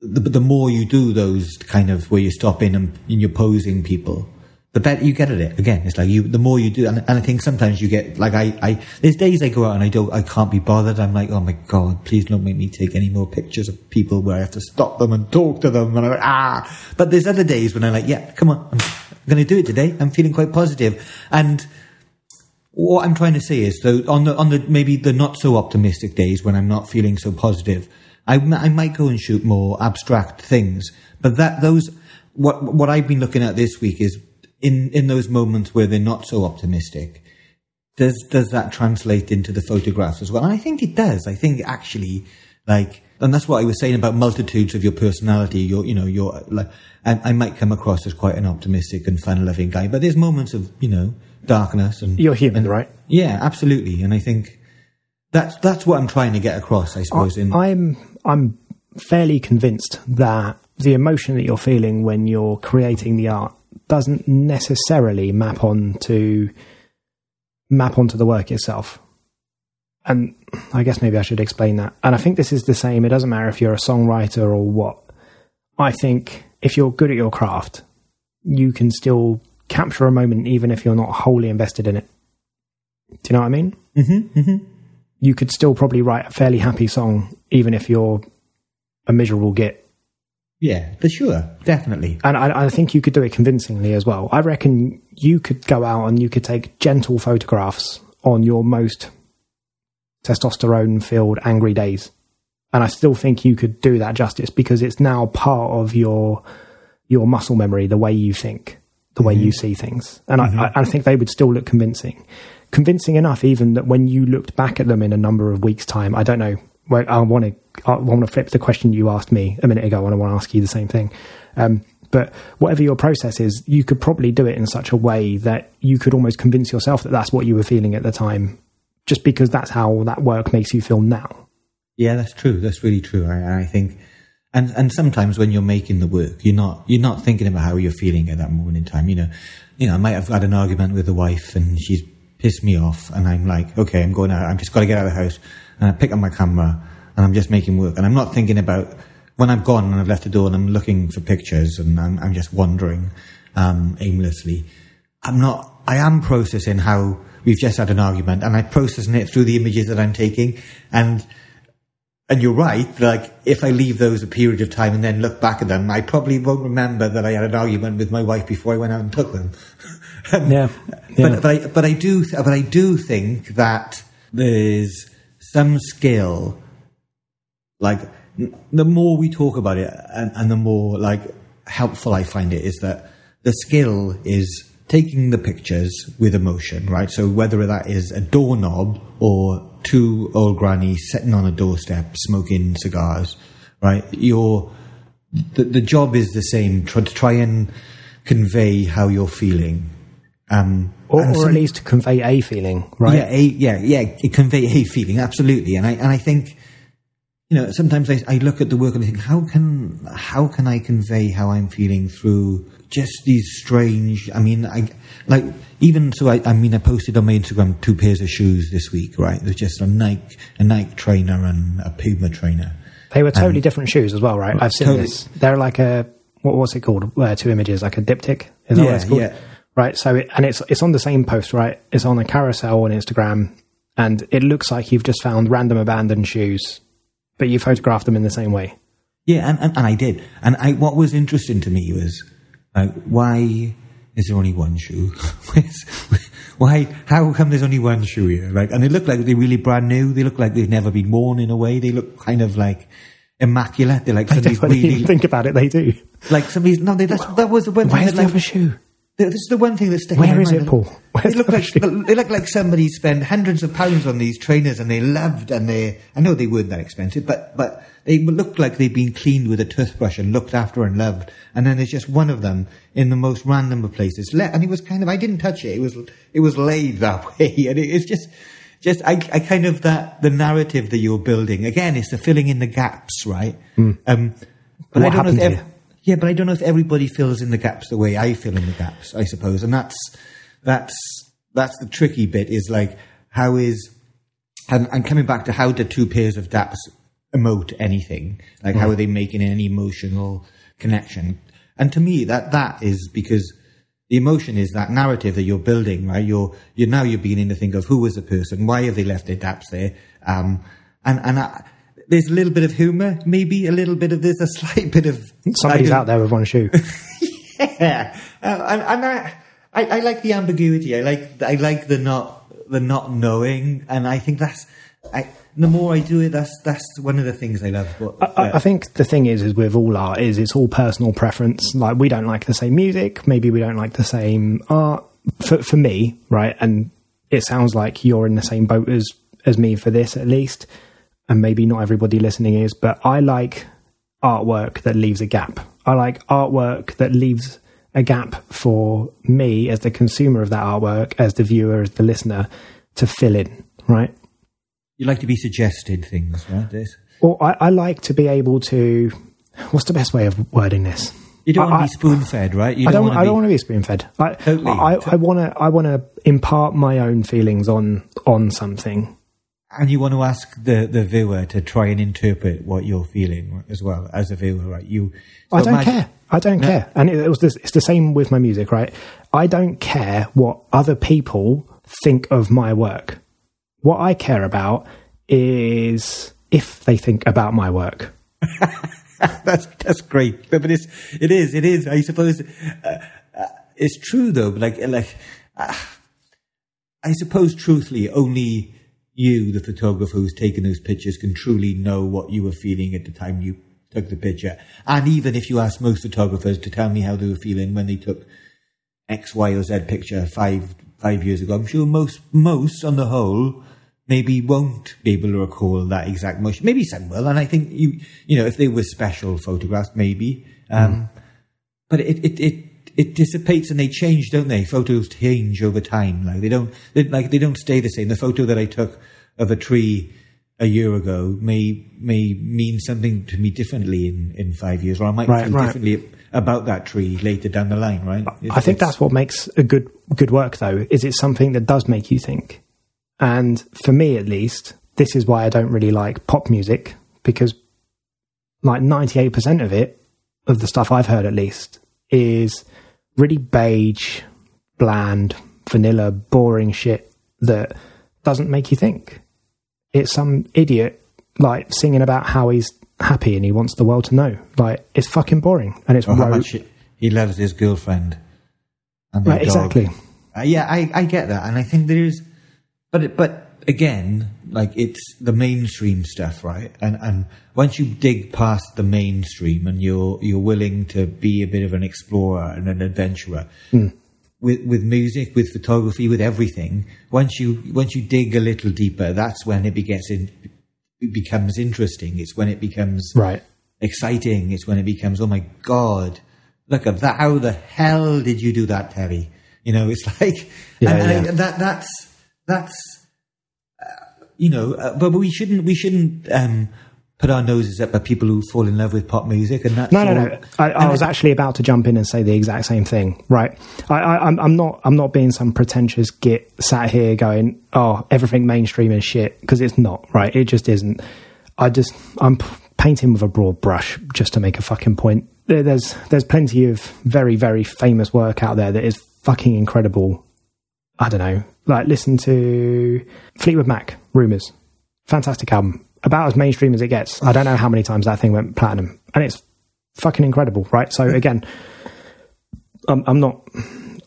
the, the more you do those kind of where you stop in and, and you're posing people the better you get at it. Again, it's like you, the more you do, and, and I think sometimes you get, like I, I, there's days I go out and I don't, I can't be bothered. I'm like, oh my God, please don't make me take any more pictures of people where I have to stop them and talk to them. And I'm like, ah, but there's other days when I'm like, yeah, come on, I'm going to do it today. I'm feeling quite positive. And what I'm trying to say is though, on the, on the, maybe the not so optimistic days when I'm not feeling so positive, I, I might go and shoot more abstract things. But that, those, what, what I've been looking at this week is in, in those moments where they're not so optimistic, does, does that translate into the photographs as well? And I think it does. I think actually, like, and that's what I was saying about multitudes of your personality. Your, you know, your, like, I, I might come across as quite an optimistic and fun-loving guy, but there's moments of, you know, darkness and You're human, right? yeah, absolutely. And I think that's that's what I'm trying to get across. I suppose. in I'm I'm fairly convinced that the emotion that you're feeling when you're creating the art doesn't necessarily map onto map onto the work itself. And I guess maybe I should explain that. And I think this is the same. It doesn't matter if you're a songwriter or what. I think if you're good at your craft, you can still capture a moment even if you're not wholly invested in it. Do you know what I mean? mm-hmm, mm-hmm. you could still probably write a fairly happy song, even if you're a miserable git. yeah, for sure, definitely. And I, I think you could do it convincingly as well. I reckon you could go out and you could take gentle photographs on your most testosterone filled angry days. And I still think you could do that justice because it's now part of your your muscle memory, the way you think, the way you see things. And I, I, I think they would still look convincing. Convincing enough even that when you looked back at them in a number of weeks' time, I don't know. Well, I want to I want to flip the question you asked me a minute ago, and I want to ask you the same thing. Um, but whatever your process is, you could probably do it in such a way that you could almost convince yourself that that's what you were feeling at the time, just because that's how that work makes you feel now. Yeah, that's true. That's really true. I, I think, and and sometimes when you're making the work, you're not you're not thinking about how you're feeling at that moment in time. You know, you know, I might have had an argument with the wife, and she's pissed me off, and I'm like, okay, I'm going out. I'm just got to get out of the house, and I pick up my camera, and I'm just making work, and I'm not thinking about when I've gone and I've left the door, and I'm looking for pictures, and I'm, I'm just wandering um, aimlessly. I'm not. I am processing how we've just had an argument, and I'm processing it through the images that I'm taking, and and you're right. Like, if I leave those a period of time and then look back at them, I probably won't remember that I had an argument with my wife before I went out and took them. Yeah, But, but I, but I do, but I do think that there's some skill. Like, n- the more we talk about it, and, and the more like helpful I find it, is that the skill is taking the pictures with emotion, right? So whether that is a doorknob or two old grannies sitting on a doorstep smoking cigars, right? Your the, the job is the same. Try to try and convey how you're feeling. Um, or, or some- at least convey a feeling, right? yeah, a, yeah, yeah, it convey a feeling absolutely, and I and I think you know, sometimes I, I look at the work and I think, how can how can I convey how I'm feeling through just these strange? I mean, I like even so. I, I mean, I posted on my Instagram two pairs of shoes this week. Right, there's just a Nike a Nike trainer and a Puma trainer. They were totally different shoes as well, right? I've seen Totally. this. They're like a what was it called? Uh, two images, like a diptych. Is that what Yeah, it's called? yeah. Right. So it, and it's it's on the same post, right? It's on a carousel on Instagram, and it looks like you've just found random abandoned shoes, but you photographed them in the same way. Yeah, and, and, and I did. And I, what was interesting to me was, like, why is there only one shoe? Why? How come there's only one shoe here? Like, and they look like they're really brand new. They look like they've never been worn in a way. They look kind of like immaculate. They're like somebody's really, think about it, they do. like somebody's. No, they, that's, that was the one Where's that the like, other shoe? This is the one thing that's sticking. Where in my is mind. it, Paul? Where's They look the like they look like somebody spent hundreds of pounds on these trainers, and they loved, and they. I know they weren't that expensive, but but they look like they've been cleaned with a toothbrush and looked after and loved. And then there's just one of them in the most random of places, and it was kind of. I didn't touch it. It was it was laid that way, and it, it's just. Just I, I kind of that the narrative that you're building again is the filling in the gaps, right? Um, but. What I don't know happened if to ev- you? Yeah, but I don't know if everybody fills in the gaps the way I fill in the gaps. I suppose, and that's that's that's the tricky bit. Is like how is and, and coming back to how do two pairs of daps emote anything? Like how are they making any emotional connection? And to me, that that is because the emotion is that narrative that you're building, right? You're you're now you're beginning to think of who was the person, why have they left their daps there, um, and and. I, there's a little bit of humor, maybe a little bit of there's a slight bit of Somebody's out there with one shoe. yeah, uh, and, and I, I, I like the ambiguity. I like I like the not the not knowing, and I think that's I, the more I do it, that's that's one of the things I love. But, I, I think the thing is, is with all art, is it's all personal preference. Like we don't like the same music, maybe we don't like the same art. For for me, right, and it sounds like you're in the same boat as as me for this, at least, and maybe not everybody listening is. But I like artwork that leaves a gap. I like artwork that leaves a gap for me as the consumer of that artwork, as the viewer, as the listener, to fill in. Right. you like to be suggested things, right? This. Or I, I like to be able to. What's the best way of wording this? You don't I- want to be spoon fed, right? You I don't. want to I be, don't want to be spoon fed. I, Totally. I, I want to. I want to impart my own feelings on on something. And you want to ask the, the viewer to try and interpret what you're feeling as well as a viewer, right? You. I don't imagine- care. I don't care. And it, it was. This, it's the same with my music, right? I don't care what other people think of my work. What I care about is if they think about my work. that's that's great, but, it's it is it is. I suppose uh, uh, it's true though. But like like uh, I suppose truthfully, only you, the photographer who's taken those pictures, can truly know what you were feeling at the time you took the picture. And even if you ask most photographers to tell me how they were feeling when they took X, Y, or Z picture five five years ago, I'm sure most most on the whole maybe won't be able to recall that exact motion. Maybe some will, and I think you you know if they were special photographs, maybe. Um, But it, it it it dissipates and they change, don't they? Photos change over time. Like they don't they, like they don't stay the same. The photo that I took of a tree a year ago may may mean something to me differently in, in five years, or I might Right, feel right. differently about that tree later down the line, right? I think that's what makes a good good work, though. Is it something that does make you think? And for me, at least, this is why I don't really like pop music because, like ninety eight percent of it, of the stuff I've heard at least, is really beige, bland, vanilla, boring shit that doesn't make you think. It's some idiot like singing about how he's happy and he wants the world to know. Like it's fucking boring and it's or how much he loves his girlfriend. And Right, dog. exactly. Uh, yeah, I, I get that, and I think there is, but it, but again, like it's the mainstream stuff, right? And and once you dig past the mainstream and you're you're willing to be a bit of an explorer and an adventurer. Hmm. With, with music, with photography, with everything, once you once you dig a little deeper, that's when it begins in, it becomes interesting. It's when it becomes Right. exciting. It's when it becomes, oh my god, look at that! How the hell did you do that, Terry? You know, it's like, Yeah, and, and yeah. I, that that's that's you know, uh, but we shouldn't we shouldn't um, put our noses up at people who fall in love with pop music, and that's No, no, no. I, I was actually about to jump in and say the exact same thing. Right. I, I, I'm, I'm not. I'm not being some pretentious git sat here going, "Oh, everything mainstream is shit," because it's not. Right. It just isn't. I just. I'm p- painting with a broad brush just to make a fucking point. There's there's plenty of very very famous work out there that is fucking incredible. I don't know. Like listen to Fleetwood Mac, Rumors, fantastic album. About as mainstream as it gets. I don't know how many times that thing went platinum, and it's fucking incredible, right? So again, I'm, I'm not,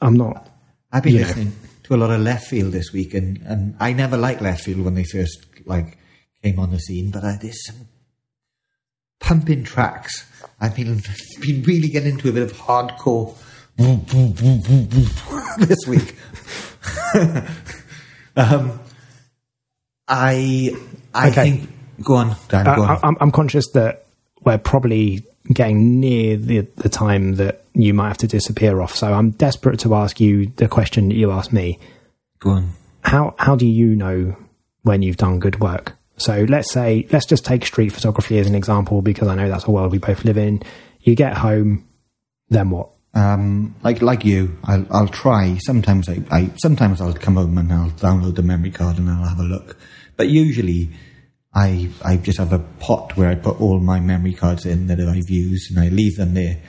I'm not. I've been you know. listening to a lot of Leftfield this week, and, and I never liked Leftfield when they first like came on the scene, but uh, there's some pumping tracks. I've been been really getting into a bit of hardcore this week. um, I I Okay. think go on, Dan, go I, on. I'm, I'm conscious that we're probably getting near the, the time that you might have to disappear off. So I'm desperate to ask you the question that you asked me. go on. How how do you know when you've done good work? So let's say let's just take street photography as an example because I know that's a world we both live in. You get home, then what? Um, like like you, I'll I'll try. Sometimes I, I sometimes I'll come home and I'll download the memory card and I'll have a look. But usually, I I just have a pot where I put all my memory cards in that I've used and I leave them there.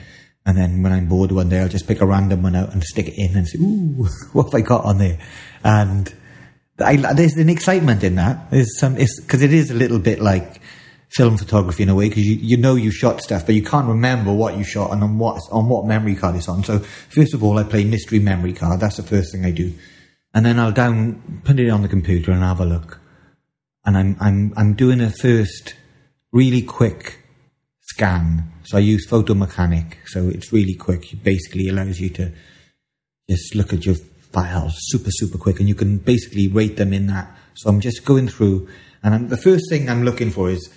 And then when I'm bored one day, I'll just pick a random one out and stick it in and say, "Ooh, what have I got on there?" And I, there's an excitement in that. There's some because it is a little bit like film photography in a way because you, you know you shot stuff, but you can't remember what you shot and on what on what memory card it's on. So first of all, I play mystery memory card. That's the first thing I do, and then I'll down put it on the computer and have a look. And I'm I'm I'm doing a first really quick scan. So I use Photo Mechanic, so it's really quick. It basically allows you to just look at your files super super quick, and you can basically rate them in that. So I'm just going through, and I'm, the first thing I'm looking for is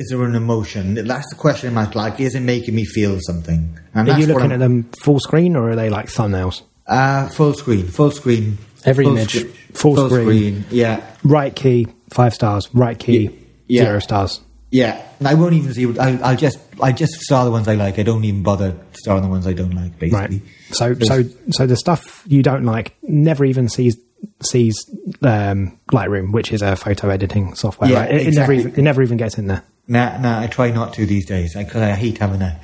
is there an emotion? That's the question I'm asking. Like, is it making me feel something? And Are you looking at them full screen or are they like thumbnails? Uh, full screen, full screen, Every full image, screen- full screen. Yeah, Right key, five stars. Right key, yeah. zero stars. yeah. And I won't even see. I'll, I'll just, I just star the ones I like. I don't even bother starring the ones I don't like. Basically, Right. So so so the stuff you don't like never even sees sees um, Lightroom, which is a photo editing software. Yeah, right? It, it never even it never even gets in there. Nah, nah. I try not to these days because I, hate having a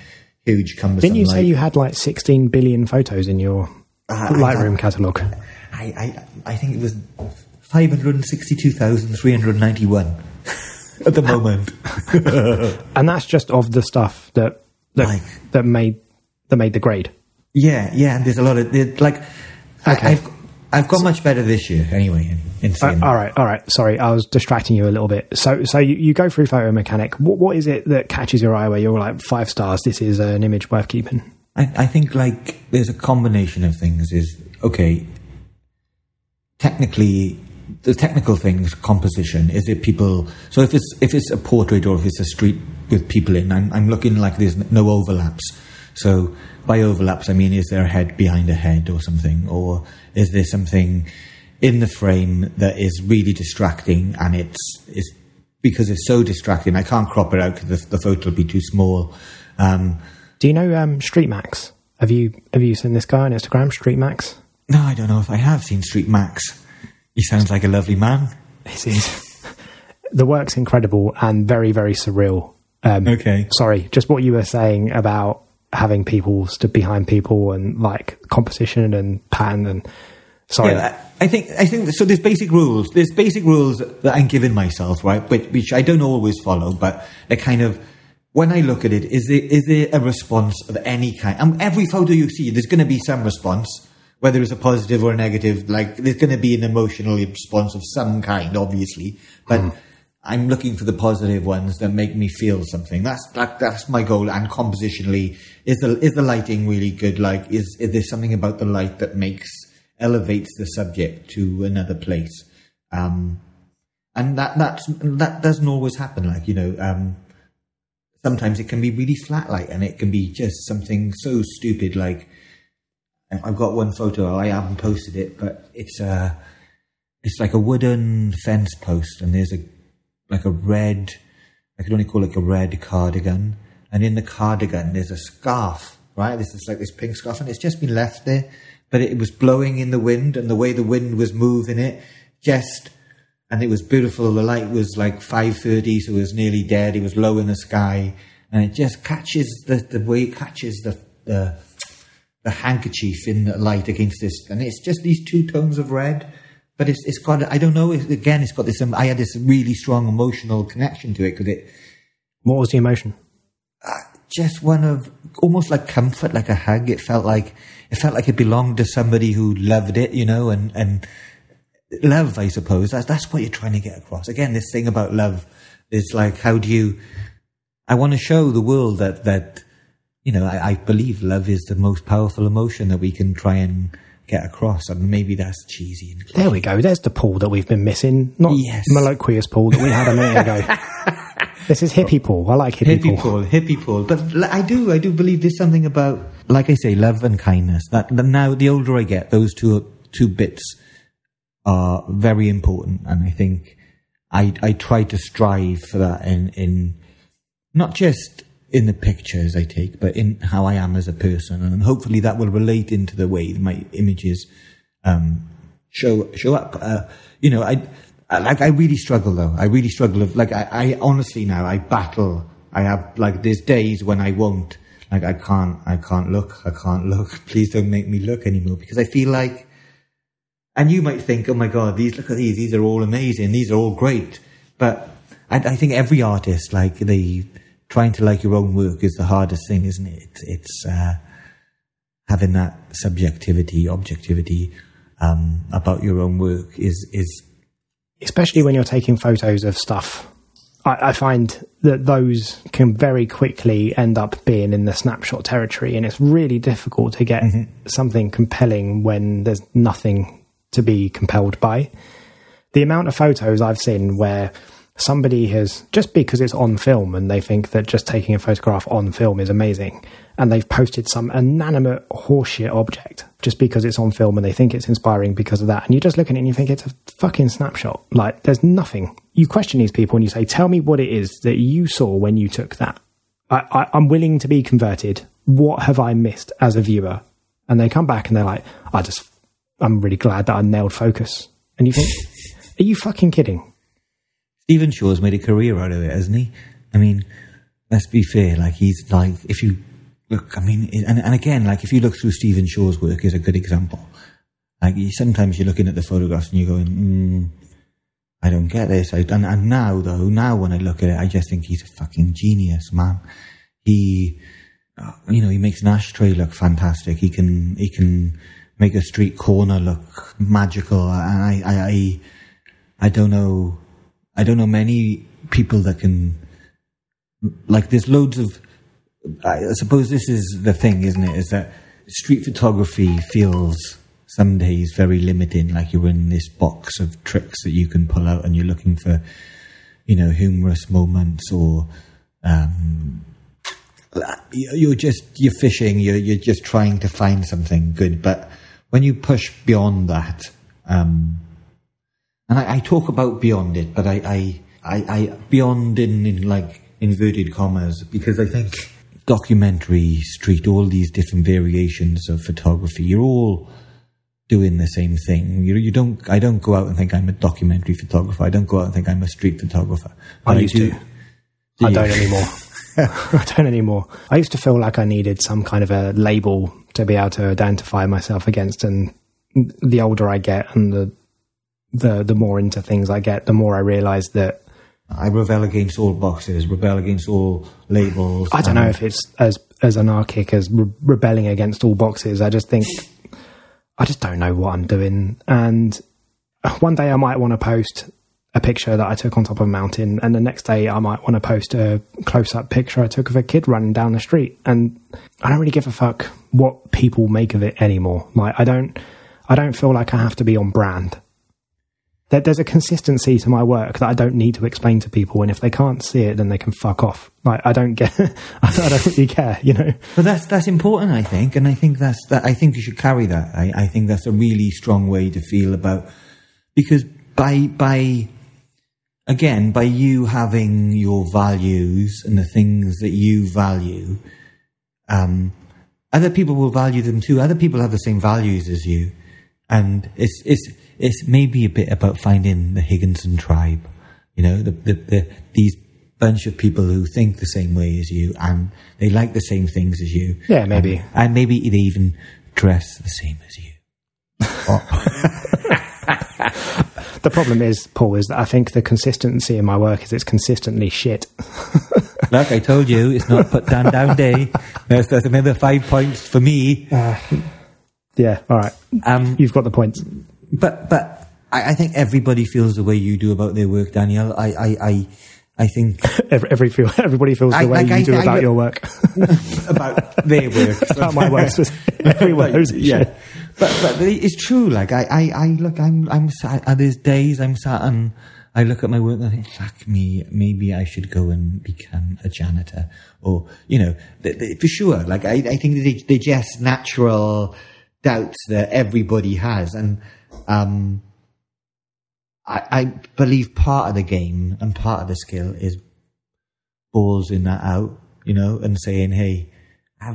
huge cumbersome. Didn't you say you had like 16 billion photos in your I Lightroom catalog? I, I, I think it was five hundred sixty-two thousand three hundred ninety-one at the moment. And that's just of the stuff that that, Like- that made that made the grade. Yeah, yeah. And there's a lot of there- like. Okay. I, I've I've got much better this year anyway. In, in Uh, all right, all right. Sorry, I was distracting you a little bit. So, so you, you go through Photo Mechanic. What, what is it that catches your eye where you're like five stars? This is an image worth keeping. I, I think like there's a combination of things. Is okay. Technically, the technical things, composition. Is it people? So if it's if it's a portrait or if it's a street with people in, I'm I'm looking like there's no overlaps. So by overlaps, I mean is there a head behind a head or something, or is there something in the frame that is really distracting and it's it's because it's so distracting. I can't crop it out because the, the photo will be too small. Um, Do you know um, Street Max? Have you have you seen this guy on Instagram, Street Max? No, I don't know if I have seen Street Max. He sounds like a lovely man. This is the work's incredible and very very surreal. Um, Okay. Sorry, just what you were saying about having people stood behind people and like composition and pattern and sorry. Yeah, I think I think so. There's basic rules. There's basic rules that I'm giving myself, right? Which, which I don't always follow, but they kind of. When I look at it, is there is there a response of any kind? And every photo you see, there's going to be some response, whether it's a positive or a negative. Like there's going to be an emotional response of some kind, obviously. But I'm looking for the positive ones that make me feel something. That's that, that's my goal. And compositionally, is the is the lighting really good? Like, is is there something about the light that makes elevates the subject to another place? Um, and that that's that doesn't always happen. Like you know, um, sometimes it can be really flat light, and it can be just something so stupid. Like I've got one photo. I haven't posted it, but it's a it's like a wooden fence post, and there's a like a red I could only call it a red cardigan. And in the cardigan, there's a scarf, right? This is like this pink scarf, and it's just been left there. But it was blowing in the wind, and the way the wind was moving it, just, and it was beautiful. The light was like 5.30, so it was nearly dead. It was low in the sky, and it just catches the, the way it catches the, the, the handkerchief in the light against this. And it's just these two tones of red but it's it's got I don't know again it's got this um, I had this really strong emotional connection to it because it. What was the emotion? Uh, just one of almost like comfort, like a hug. It felt like it felt like it belonged to somebody who loved it, you know, and and love. I suppose that's that's what you're trying to get across. Again, this thing about love is like how do you? I want to show the world that that you know I, I believe love is the most powerful emotion that we can try and get across. And maybe that's cheesy. And there we go. There's the Paul that we've been missing. Not yes. Maloquious Paul that we had a minute ago. this is hippie Paul. I like hippie, hippie Paul. Paul. Hippie Paul. But I do, I do believe there's something about, like I say, love and kindness. That, that now, the older I get, those two two bits are very important, and I think I I try to strive for that in in not just in the pictures I take, but in how I am as a person, and hopefully that will relate into the way my images um, show show up. Uh, you know, I, I, like I really struggle though. I really struggle. Of, like I, I honestly now I battle. I have like there's days when I won't. Like I can't. I can't look. I can't look. Please don't make me look anymore because I feel like. And you might think, oh my god, these look at these. These are all amazing. These are all great. But I, I think every artist, like they trying to like your own work is the hardest thing, isn't it? It's, it's uh, having that subjectivity, objectivity um, about your own work is is especially when you're taking photos of stuff. I, I find that those can very quickly end up being in the snapshot territory, and it's really difficult to get mm-hmm. something compelling when there's nothing to be compelled by. The amount of photos I've seen where somebody has just because it's on film and they think that just taking a photograph on film is amazing and they've posted some inanimate horseshit object just because it's on film and they think it's inspiring because of that and you just look at it and you think it's a fucking snapshot. Like there's nothing. You question these people and you say tell me what it is that you saw when you took that. I, i'm willing to be converted. What have i missed as a viewer? And they come back and they're like i just i'm really glad that i nailed focus and you think are you fucking kidding Stephen Shore's made a career out of it, hasn't he? I mean, let's be fair. Like he's like, if you look, I mean, and, and again, like if you look through Stephen Shore's work, is a good example. Like sometimes you're looking at the photographs and you're going, mm, I don't get this. I, and, and now though, now when I look at it, I just think he's a fucking genius, man. He, you know, he makes an ashtray look fantastic. He can, he can make a street corner look magical. And I, I, I, I don't know I don't know many people that can, like, there's loads of, I suppose this is the thing, isn't it? Is that street photography feels some days very limiting, like you're in this box of tricks that you can pull out and you're looking for, you know, humorous moments or, um, you're just, you're fishing, you're, you're just trying to find something good. But when you push beyond that, um, and I, I, talk about beyond it, but I, I, I, I beyond in, in like inverted commas because I think documentary, street, all these different variations of photography, you're all doing the same thing. You, you don't. I don't go out and think I'm a documentary photographer. I don't go out and think I'm a street photographer. I used I do, to. Do I don't anymore. I don't anymore. I used to feel like I needed some kind of a label to be able to identify myself against, and the older I get, and the the the more into things I get, the more I realize that I rebel against all boxes, rebel against all labels. I don't know um, if it's as as anarchic as re- rebelling against all boxes. I just think I just don't know what I'm doing, and one day I might want to post a picture that I took on top of a mountain, and the next day I might want to post a close up picture I took of a kid running down the street, and I don't really give a fuck what people make of it anymore. Like I don't, I don't feel like I have to be on brand there, there's a consistency to my work that I don't need to explain to people. And if they can't see it, then they can fuck off. Like I don't get, I don't really care, you know. But that's that's important, I think, and I think that's that. I think you should carry that. I, I think that's a really strong way to feel about because by by again, by you having your values and the things that you value, um, other people will value them too. Other people have the same values as you, and it's it's it's maybe a bit about finding the Higginson tribe. You know, the, the, the these bunch of people who think the same way as you and they like the same things as you. Yeah, maybe. And, and maybe they even dress the same as you. the problem is, Paul, is that I think the consistency in my work is it's consistently shit. Look, I told you, it's not put down down day. There's, there's another five points for me. Uh, yeah, all right. Um, You've got the points. But but I, I, think everybody feels the way you do about their work, Daniel. I I, I, I think every, every feel, everybody feels the I, way like you do about your work. about their work. about my work. Knows it. Yeah. But but it's true. Like I, I, I look. I'm I'm sat. Uh, days I'm sat and I look at my work and I think, fuck me, maybe I should go and become a janitor, or you know, they, they, for sure. Like I, I think they, they just natural doubts that everybody has, and um, I, I believe part of the game and part of the skill is balls in that out, you know, and saying, hey,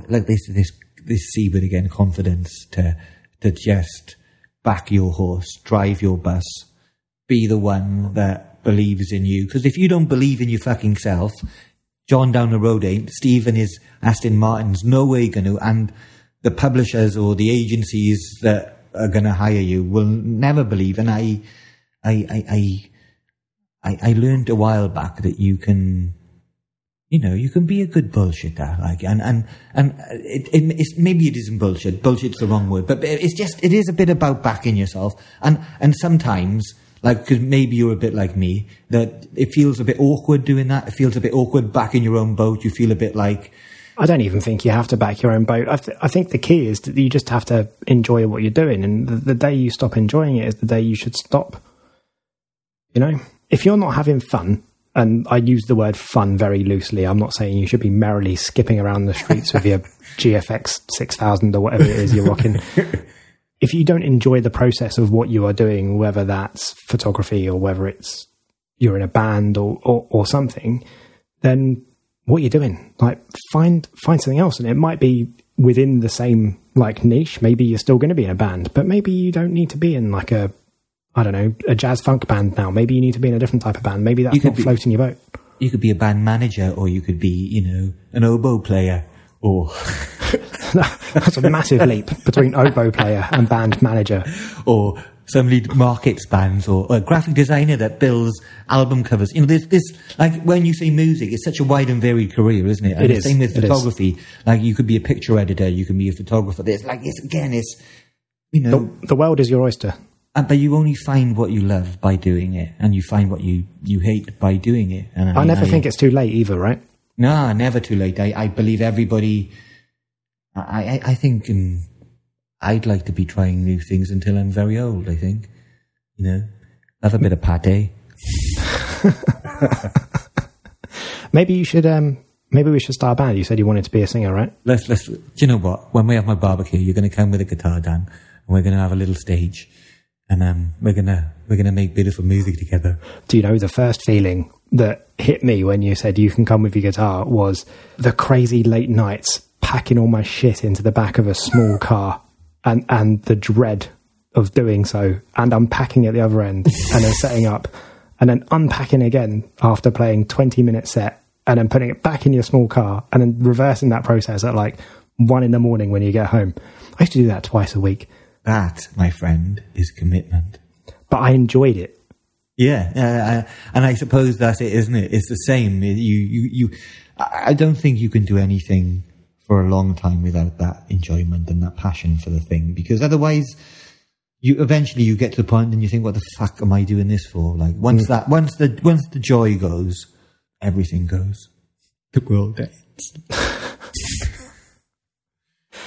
like this, this, this Seabird again, confidence to, to just back your horse, drive your bus, be the one that believes in you. Because if you don't believe in your fucking self, John down the road ain't, Steve and his Aston Martin's no way going to, and the publishers or the agencies that are going to hire you will never believe. And I, I, I, I, I learned a while back that you can, you know, you can be a good bullshitter, like, and, and, and it, it, maybe it isn't bullshit. Bullshit's the wrong word, but it's just, it is a bit about backing yourself. And, and sometimes, like, cause maybe you're a bit like me, that it feels a bit awkward doing that. It feels a bit awkward back in your own boat. You feel a bit like, I don't even think you have to back your own boat. I, th- I think the key is that you just have to enjoy what you're doing, and the, the, day you stop enjoying it is the day you should stop. You know, if you're not having fun, and I use the word fun very loosely, I'm not saying you should be merrily skipping around the streets with your GFX 6000 or whatever it is you're rocking. if you don't enjoy the process of what you are doing, whether that's photography or whether it's you're in a band or, or, or something, then what are you're doing. Like find find something else, and it might be within the same like niche. Maybe you're still going to be in a band, but maybe you don't need to be in like a I don't know a jazz funk band now. Maybe you need to be in a different type of band. Maybe that's not be, floating your boat. You could be a band manager, or you could be you know an oboe player, or that's a massive leap between oboe player and band manager, or somebody markets bands or, a graphic designer that builds album covers. You know, there's this, like when you say music, it's such a wide and varied career, isn't it? And it the is. same with photography. Like you could be a picture editor, you can be a photographer. There's like, it's again, it's, you know. The, the world is your oyster. And, but you only find what you love by doing it, and you find what you, you hate by doing it. And I, I never I, think it's too late either, right? No, never too late. I, I believe everybody. I, I, I think in I'd like to be trying new things until I'm very old, I think. You know, have a bit of pate. maybe you should, um, maybe we should start a band. You said you wanted to be a singer, right? Let's, let's, do you know what? When we have my barbecue, you're going to come with a guitar, Dan, and we're going to have a little stage. And um, we're gonna we're gonna make beautiful music together. Do you know the first feeling that hit me when you said you can come with your guitar was the crazy late nights packing all my shit into the back of a small car and and the dread of doing so and unpacking at the other end and then setting up and then unpacking again after playing 20 minute set and then putting it back in your small car and then reversing that process at like one in the morning when you get home. I used to do that twice a week. That, my friend, is commitment. But I enjoyed it. Yeah, uh, and I suppose that's it, isn't it? It's the same. You, you, you. I don't think you can do anything for a long time without that enjoyment and that passion for the thing because otherwise you eventually you get to the point and you think what the fuck am i doing this for like once mm. that once the once the joy goes everything goes the world ends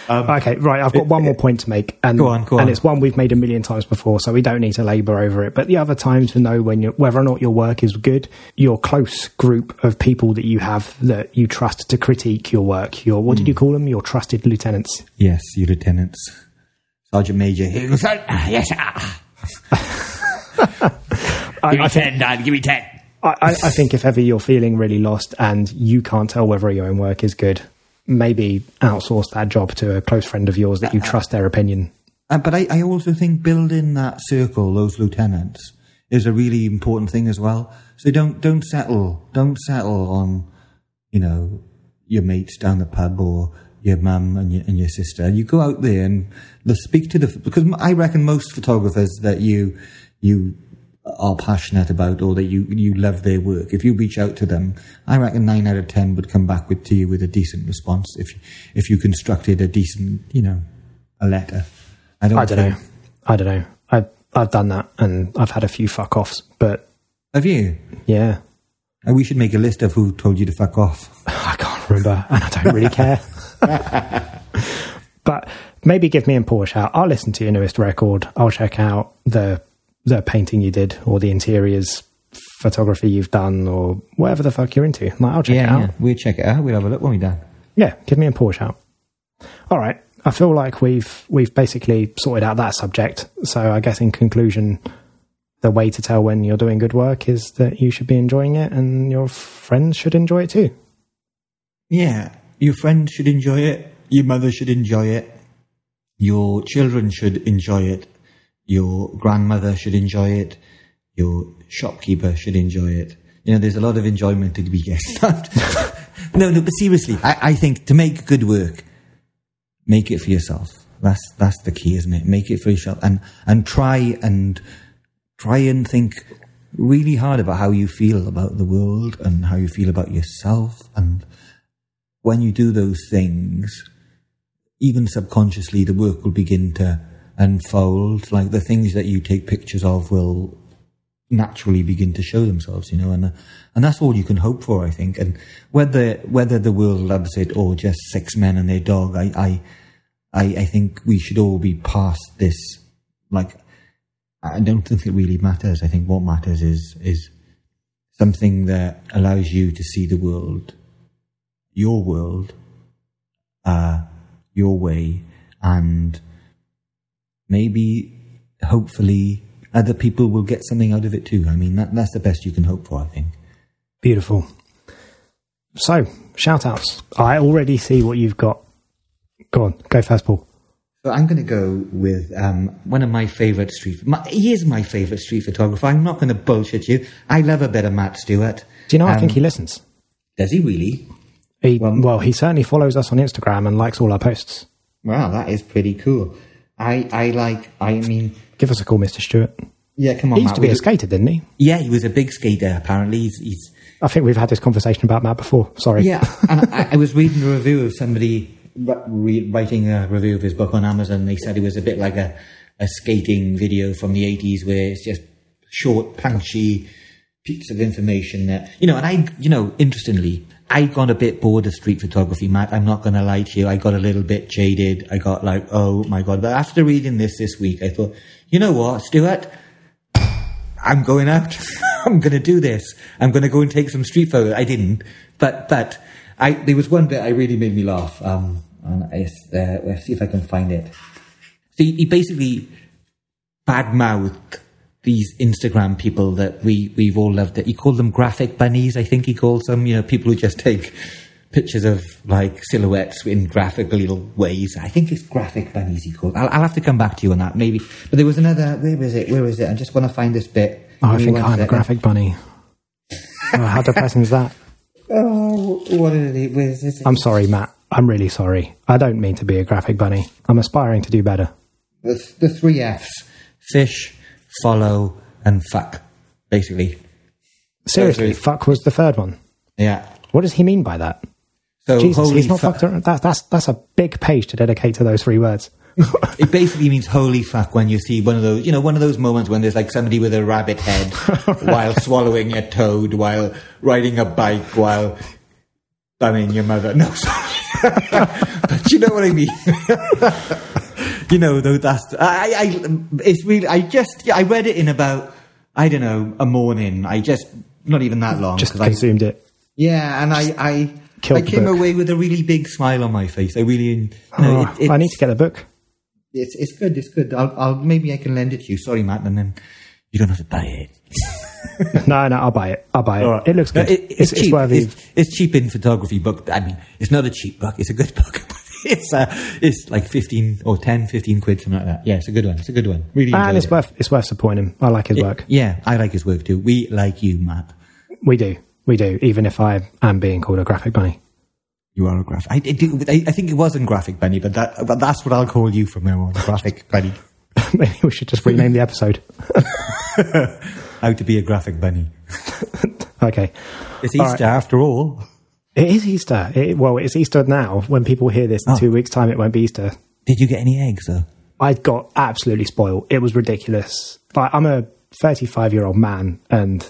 Um, okay, right. I've got it, one more point to make, and go on, go on. and it's one we've made a million times before, so we don't need to labour over it. But the other time to know when whether or not your work is good, your close group of people that you have that you trust to critique your work. Your what mm. did you hmm. call them? Your trusted lieutenants. Yes, your lieutenants. Sergeant Major. yes. give me I ten, Dad. Give me ten. I, I, I think if ever you're feeling really lost and you can't tell whether your own work is good, maybe outsource that job to a close friend of yours that you trust their opinion. Uh, but I, I also think building that circle, those lieutenants, is a really important thing as well. So don't don't settle don't settle on, you know, your mates down the pub or your mum and your, and your sister. You go out there and speak to the because I reckon most photographers that you you are passionate about or that you you love their work. If you reach out to them, I reckon nine out of ten would come back with to you with a decent response if if you constructed a decent you know a letter. I don't. I don't know. I don't know. I I've done that and I've had a few fuck offs, but have you? Yeah. And we should make a list of who told you to fuck off. I can't remember, and I don't really care. but maybe give me and Paul a shout. I'll listen to your newest record. I'll check out the the painting you did or the interiors photography you've done or whatever the fuck you're into. Like, I'll check yeah, it out. Yeah. We'll check it out. We'll have a look when we're done. Yeah, give me a Porsche out. All right. I feel like we've we've basically sorted out that subject. So I guess in conclusion, the way to tell when you're doing good work is that you should be enjoying it and your friends should enjoy it too. Yeah, your friends should enjoy it. Your mother should enjoy it. Your children should enjoy it. Your grandmother should enjoy it. Your shopkeeper should enjoy it. You know, there's a lot of enjoyment to be had. no, no, but seriously, I, I think to make good work, make it for yourself. That's that's the key, isn't it? Make it for yourself, and and try and try and think really hard about how you feel about the world and how you feel about yourself. And when you do those things, even subconsciously, the work will begin to unfold. Like the things that you take pictures of will naturally begin to show themselves, you know, and and that's all you can hope for, I think. And whether whether the world loves it or just six men and their dog, I I I, I think we should all be past this. Like, I don't think it really matters. I think what matters is is something that allows you to see the world, your world, uh, your way, and maybe, hopefully, other people will get something out of it too. I mean, that, that's the best you can hope for, I think. Beautiful. So, shout outs. I already see what you've got. Go on, go first, Paul. So I'm going to go with um, one of my favourite street. My, he is my favourite street photographer. I'm not going to bullshit you. I love a bit of Matt Stuart. Do you know? Um, I think he listens. Does he really? He, well, well, he certainly follows us on Instagram and likes all our posts. Wow, that is pretty cool. I, I like, I mean. Give us a call, Mr. Stuart. Yeah, come on. He used Matt, to be a skater, didn't he? Yeah, he was a big skater, apparently. He's, he's I think we've had this conversation about Matt before. Sorry. Yeah, and I, I, was reading a review of somebody re- writing a review of his book on Amazon. They said it was a bit like a, a skating video from the 80s where it's just short, punchy bits of information that, you know, and I, you know, interestingly, I got a bit bored of street photography, Matt. I'm not going to lie to you. I got a little bit jaded. I got like, oh my God. But after reading this this week, I thought, you know what, Stuart? I'm going out. I'm going to do this. I'm going to go and take some street photos. I didn't, but, but I, there was one bit I really made me laugh. Um, and I, uh, see if I can find it. So he, he basically badmouthed these Instagram people that we, we've all loved it. He called them graphic bunnies, I think he called them, you know, people who just take pictures of like silhouettes in graphic little ways. I think it's graphic bunnies he called. I'll, I'll have to come back to you on that maybe. But there was another, where is it? Where is it? I just want to find this bit. Oh, I think I'm a graphic bunny. oh, how depressing is that? Oh, what is it? Where is this? I'm sorry, Matt. I'm really sorry. I don't mean to be a graphic bunny. I'm aspiring to do better. The, the three F's fish, follow, and fuck, basically. Seriously, fuck was the third one. Yeah. What does he mean by that? So Jesus, he's not fucked around. That, that's that's a big page to dedicate to those three words. it basically means holy fuck when you see one of those, you know, one of those moments when there's like somebody with a rabbit head while swallowing a toad, while riding a bike, while bumming your mother. No, sorry. but you know what I mean. You know, though that's I, I. It's really. I just. I read it in about. I don't know a morning. I just not even that long. Just consumed I, consumed it. Yeah, and I. I I came away with a really big smile on my face. I really. Know, oh, it, I need to get a book. It's it's good. It's good. I'll, I'll maybe I can lend it to you. Sorry, Matt, and then you don't have to buy it. no, no, I'll buy it. I'll buy it. Right. It looks No, good. it- it's, cheap. It's, it's cheap in photography book. I mean, it's not a cheap book. It's a good book. It's uh, it's like 15 or 10, 15 quid, something like that. Yeah, it's a good one. It's a good one. Really and it's it. worth it's worth supporting him. I like his work. Yeah, I like his work too. We like you, Matt. We do, we do. Even if I am being called a graphic bunny. You are a graphic. I, I, I, think it wasn't graphic bunny, but that but that's what I'll call you from now on, graphic bunny. Maybe we should just rename the episode. How to be a graphic bunny. Okay. It's All Easter after all. It is Easter. It, well, it's Easter now. When people hear this in Oh. two weeks' time, it won't be Easter. Did you get any eggs though? I got absolutely spoiled. It was ridiculous. Like I'm a 35 year old man, and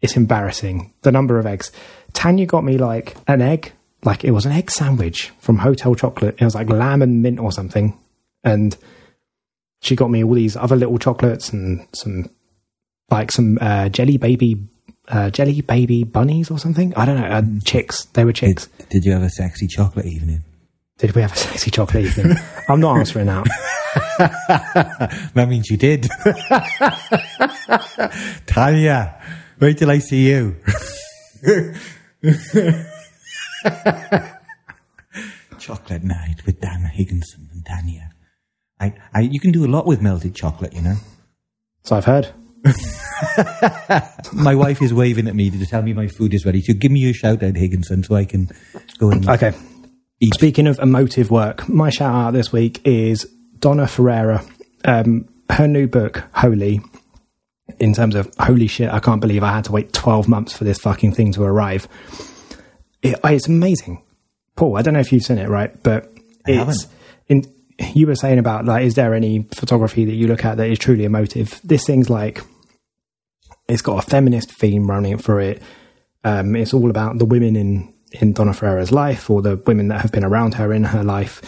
it's embarrassing the number of eggs. Tanya got me like an egg, like it was an egg sandwich from Hotel Chocolate. It was like lamb and mint or something, and she got me all these other little chocolates and some like some uh, jelly baby. Uh, jelly baby bunnies or something. I don't know. Uh, chicks. They were chicks. did you have a sexy chocolate evening? Did we have a sexy chocolate evening? I'm not answering out. That means you did. Tanya, wait till I see you. chocolate night with Dan Higginson and Tanya. I, I, you can do a lot with melted chocolate, you know. So I've heard. My wife is waving at me to tell me my food is ready. So give me a shout out, Higginson, so I can go and Okay. eat. Speaking of emotive work, my shout out this week is Donna Ferrato. Um, her new book, Holy, in terms of holy shit, I can't believe I had to wait 12 months for this fucking thing to arrive. It, it's amazing. Paul, I don't know if you've seen it, right? But it's in you were saying about like is there any photography that you look at that is truly emotive? This thing's like it's got a feminist theme running through it. Um, it's all about the women in in Donna Ferrato's life or the women that have been around her in her life.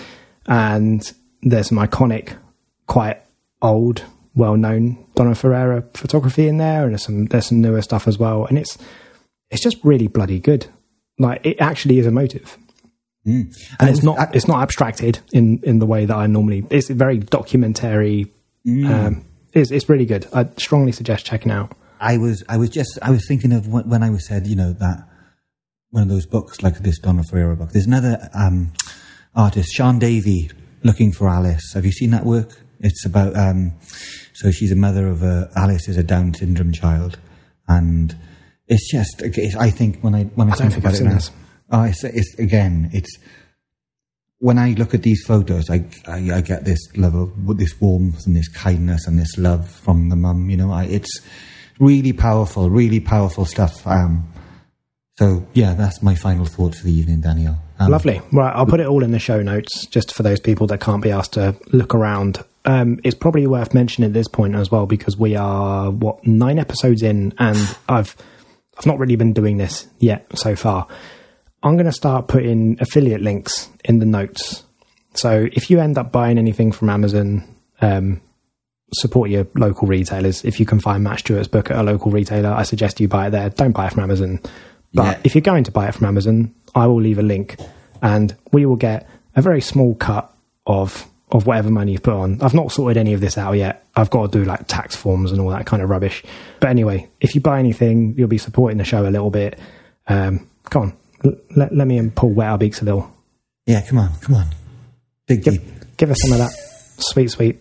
And there's some iconic, quite old, well known Donna Ferrato photography in there, and there's some there's some newer stuff as well. And it's it's just really bloody good. Like it actually is emotive. And it's not it's not abstracted in, in the way that I normally. It's very documentary. Um, it's it's really good. I strongly suggest checking out. I was I was just I was thinking of when, when I was said you know that one of those books like this Donna Ferrato book. There's another um, artist, Sian Davey, looking for Alice. Have you seen that work? It's about um, so she's a mother of a Alice is a Down syndrome child, and it's just it's, I think when I when I, don't think, about I've it now, oh, it's, it's again it's when I look at these photos, I, I, I get this level, of this warmth and this kindness and this love from the mum. You know, I, it's really powerful, really powerful stuff. Um, so yeah, that's my final thought for the evening, Daniel. Um, Lovely. Right, I'll put it all in the show notes just for those people that can't be asked to look around. Um, it's probably worth mentioning at this point as well because we are what nine episodes in, and I've I've not really been doing this yet so far. I'm going to start putting affiliate links in the notes. So if you end up buying anything from Amazon, um, support your local retailers. If you can find Matt Stuart's book at a local retailer, I suggest you buy it there. Don't buy it from Amazon. But Yeah. if you're going to buy it from Amazon, I will leave a link and we will get a very small cut of of whatever money you've put on. I've not sorted any of this out yet. I've got to do like tax forms and all that kind of rubbish. But anyway, if you buy anything, you'll be supporting the show a little bit. Um, come on, L- let, let me and Paul wet our beaks a little. Yeah, come on, come on, deep. Give, give us some of that sweet, sweet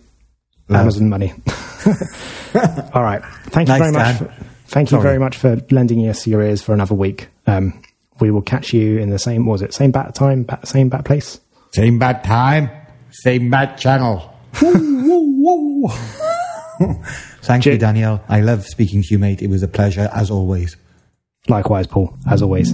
Love. Amazon money. all right. Thank you Nice, very much. For, thank you Sorry. very much for lending us your ears for another week. Um, we will catch you in the same, what was it, same bat time, bat, same bat place? Same bad time, same bad channel. Thank you, Che- Daniel. I love speaking to you, mate. It was a pleasure as always. Likewise, Paul, as always.